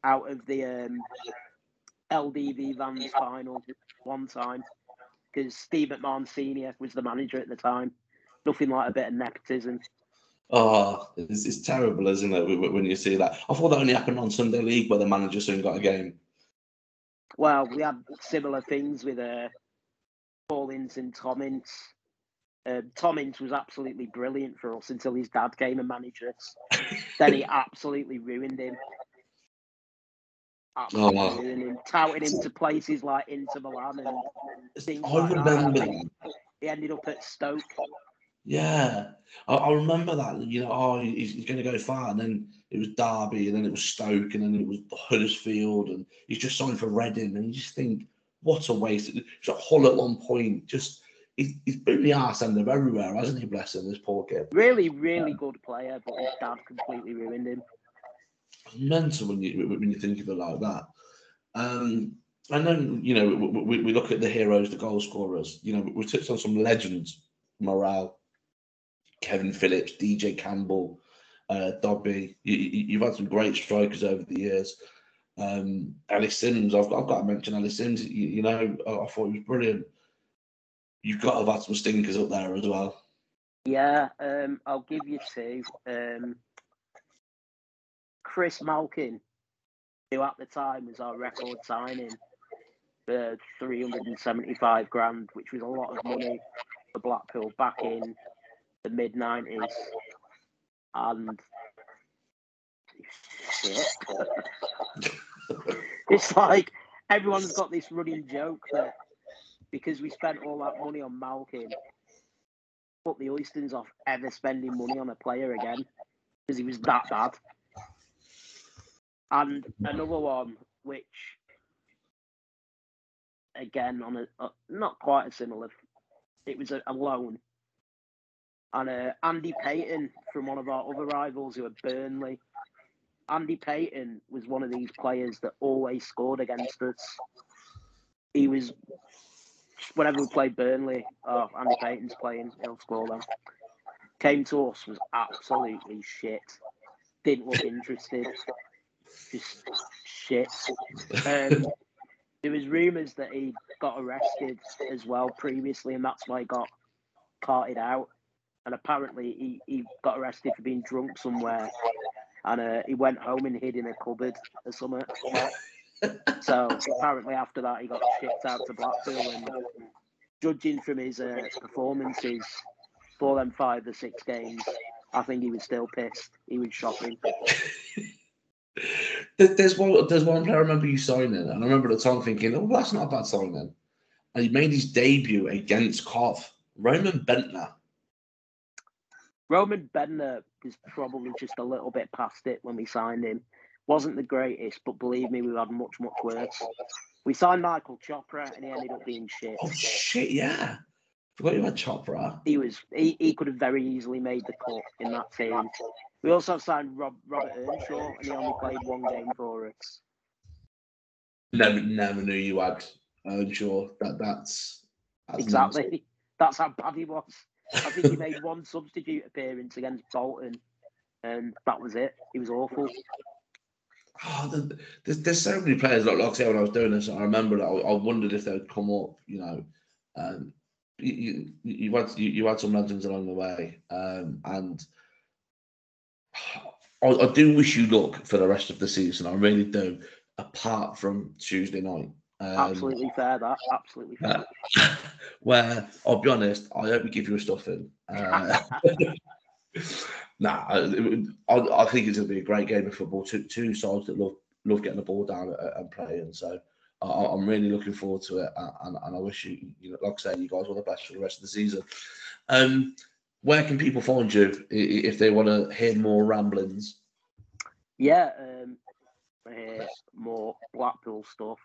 out of the um, LDV Vans final one time because Steve McMahon Senior was the manager at the time. Nothing like a bit of nepotism. Oh, it's, it's terrible, isn't it? When you see that, I thought that only happened on Sunday League where the manager soon got a game. Well, we had similar things with uh, and Tom Ince. Uh, Ince was absolutely brilliant for us until his dad came and managed us. then he absolutely ruined him. Absolutely oh, wow. ruined him. Touted him to places like Inter Milan and things I like remember. That. He ended up at Stoke. Yeah, I, I remember that. You know, oh, he's, he's going to go far, and then it was Derby, and then it was Stoke, and then it was Huddersfield, and he's just signed for Reading, and you just think, what a waste! It's a Hull at one point, just he's, he's been the arse end of everywhere, hasn't he? Bless him, this poor kid. Really, really yeah. good player, but his dad completely ruined him. Mental when you when you think of it like that. Um, and then you know we, we look at the heroes, the goal scorers. You know we touched on some legends: Morrell, Kevin Phillips, DJ Campbell, uh, Dobbie. You, have had some great strikers over the years. Um, Ellis Simms, I've, got, I've got to mention Ellis Simms. You, you know, I, I, thought he was brilliant. You've got to have had some stinkers up there as well. Yeah, um, I'll give you two. Um, Chris Malkin, who at the time was our record signing for 375 grand, which was a lot of money for Blackpool back in the mid 90s. And it's like everyone's got this running joke that because we spent all that money on Malkin, put the Oystons off ever spending money on a player again because he was that bad. And another one, which again on a, a not quite a similar, it was a, a loan. And uh, Andy Payton from one of our other rivals who are Burnley. Andy Payton was one of these players that always scored against us. He was whenever we played Burnley, oh, Andy Payton's playing, he'll score them. Came to us, was absolutely shit. Didn't look interested. Just shit. Um, there was rumours that he got arrested as well previously, and that's why he got carted out. And apparently, he, he got arrested for being drunk somewhere, and uh, he went home and hid in a cupboard or something so apparently after that he got shipped out to Blackpool and judging from his uh, performances for them five or six games, I think he was still pissed. He was shocking. there's one there's one player I remember you signing, and I remember at the time thinking, oh, that's not a bad signing. And he made his debut against Cov, Roman Bendtner. Roman Bendtner was probably just a little bit past it when we signed him wasn't the greatest, but believe me, we've had much, much worse. We signed Michael Chopra and he ended up being shit. Oh shit, yeah. Forgot you had Chopra. He was he, he could have very easily made the cut in that team. We also signed Rob, Robert Earnshaw and he only played one game for us. Never never knew you had Earnshaw. That that's, that's exactly that's how bad he was. I think he made one substitute appearance against Bolton and that was it. He was awful oh, there's, there's so many players. Like, like I said, when I was doing this, I remember that I, I wondered if they would come up. You know, um, you, you, have had you, you, had some legends along the way, um, and I, I, do wish you luck for the rest of the season. I really do. Apart from Tuesday night. Um, absolutely fair. That absolutely fair. Uh, where I'll be honest, I hope we give you a stuffing. Uh, nah, I, I, think it's going to be a great game of football. Two, two sides that love love getting the ball down and playing. So I, am really looking forward to it, and, and, I wish you, you know, like I say, you guys all the best for the rest of the season. Um, where can people find you if they want to hear more ramblings? Yeah, um, hear more Blackpool stuff.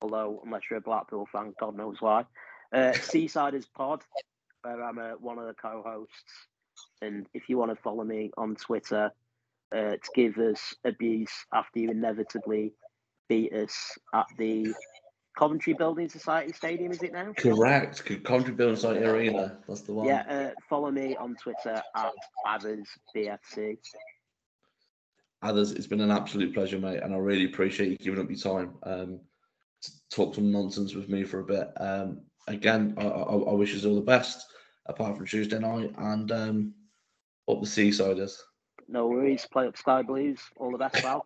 Although, unless you're a Blackpool fan, God knows why. Uh, Seasiders Pod, where I'm uh, one of the co-hosts And if you want to follow me on Twitter uh, to give us abuse after you inevitably beat us at the Coventry Building Society Stadium, is it now? Correct. Coventry Building Society Arena. That's the one. Yeah, uh, follow me on Twitter at AthersBFC. Athers, it's been an absolute pleasure, mate, and I really appreciate you giving up your time um, talk some nonsense with me for a bit. Um, again, I, I, I wish us all the best, apart from Tuesday night, and um, up the seaside Seasiders. No worries. Play up Sky Blues. All the best, pal.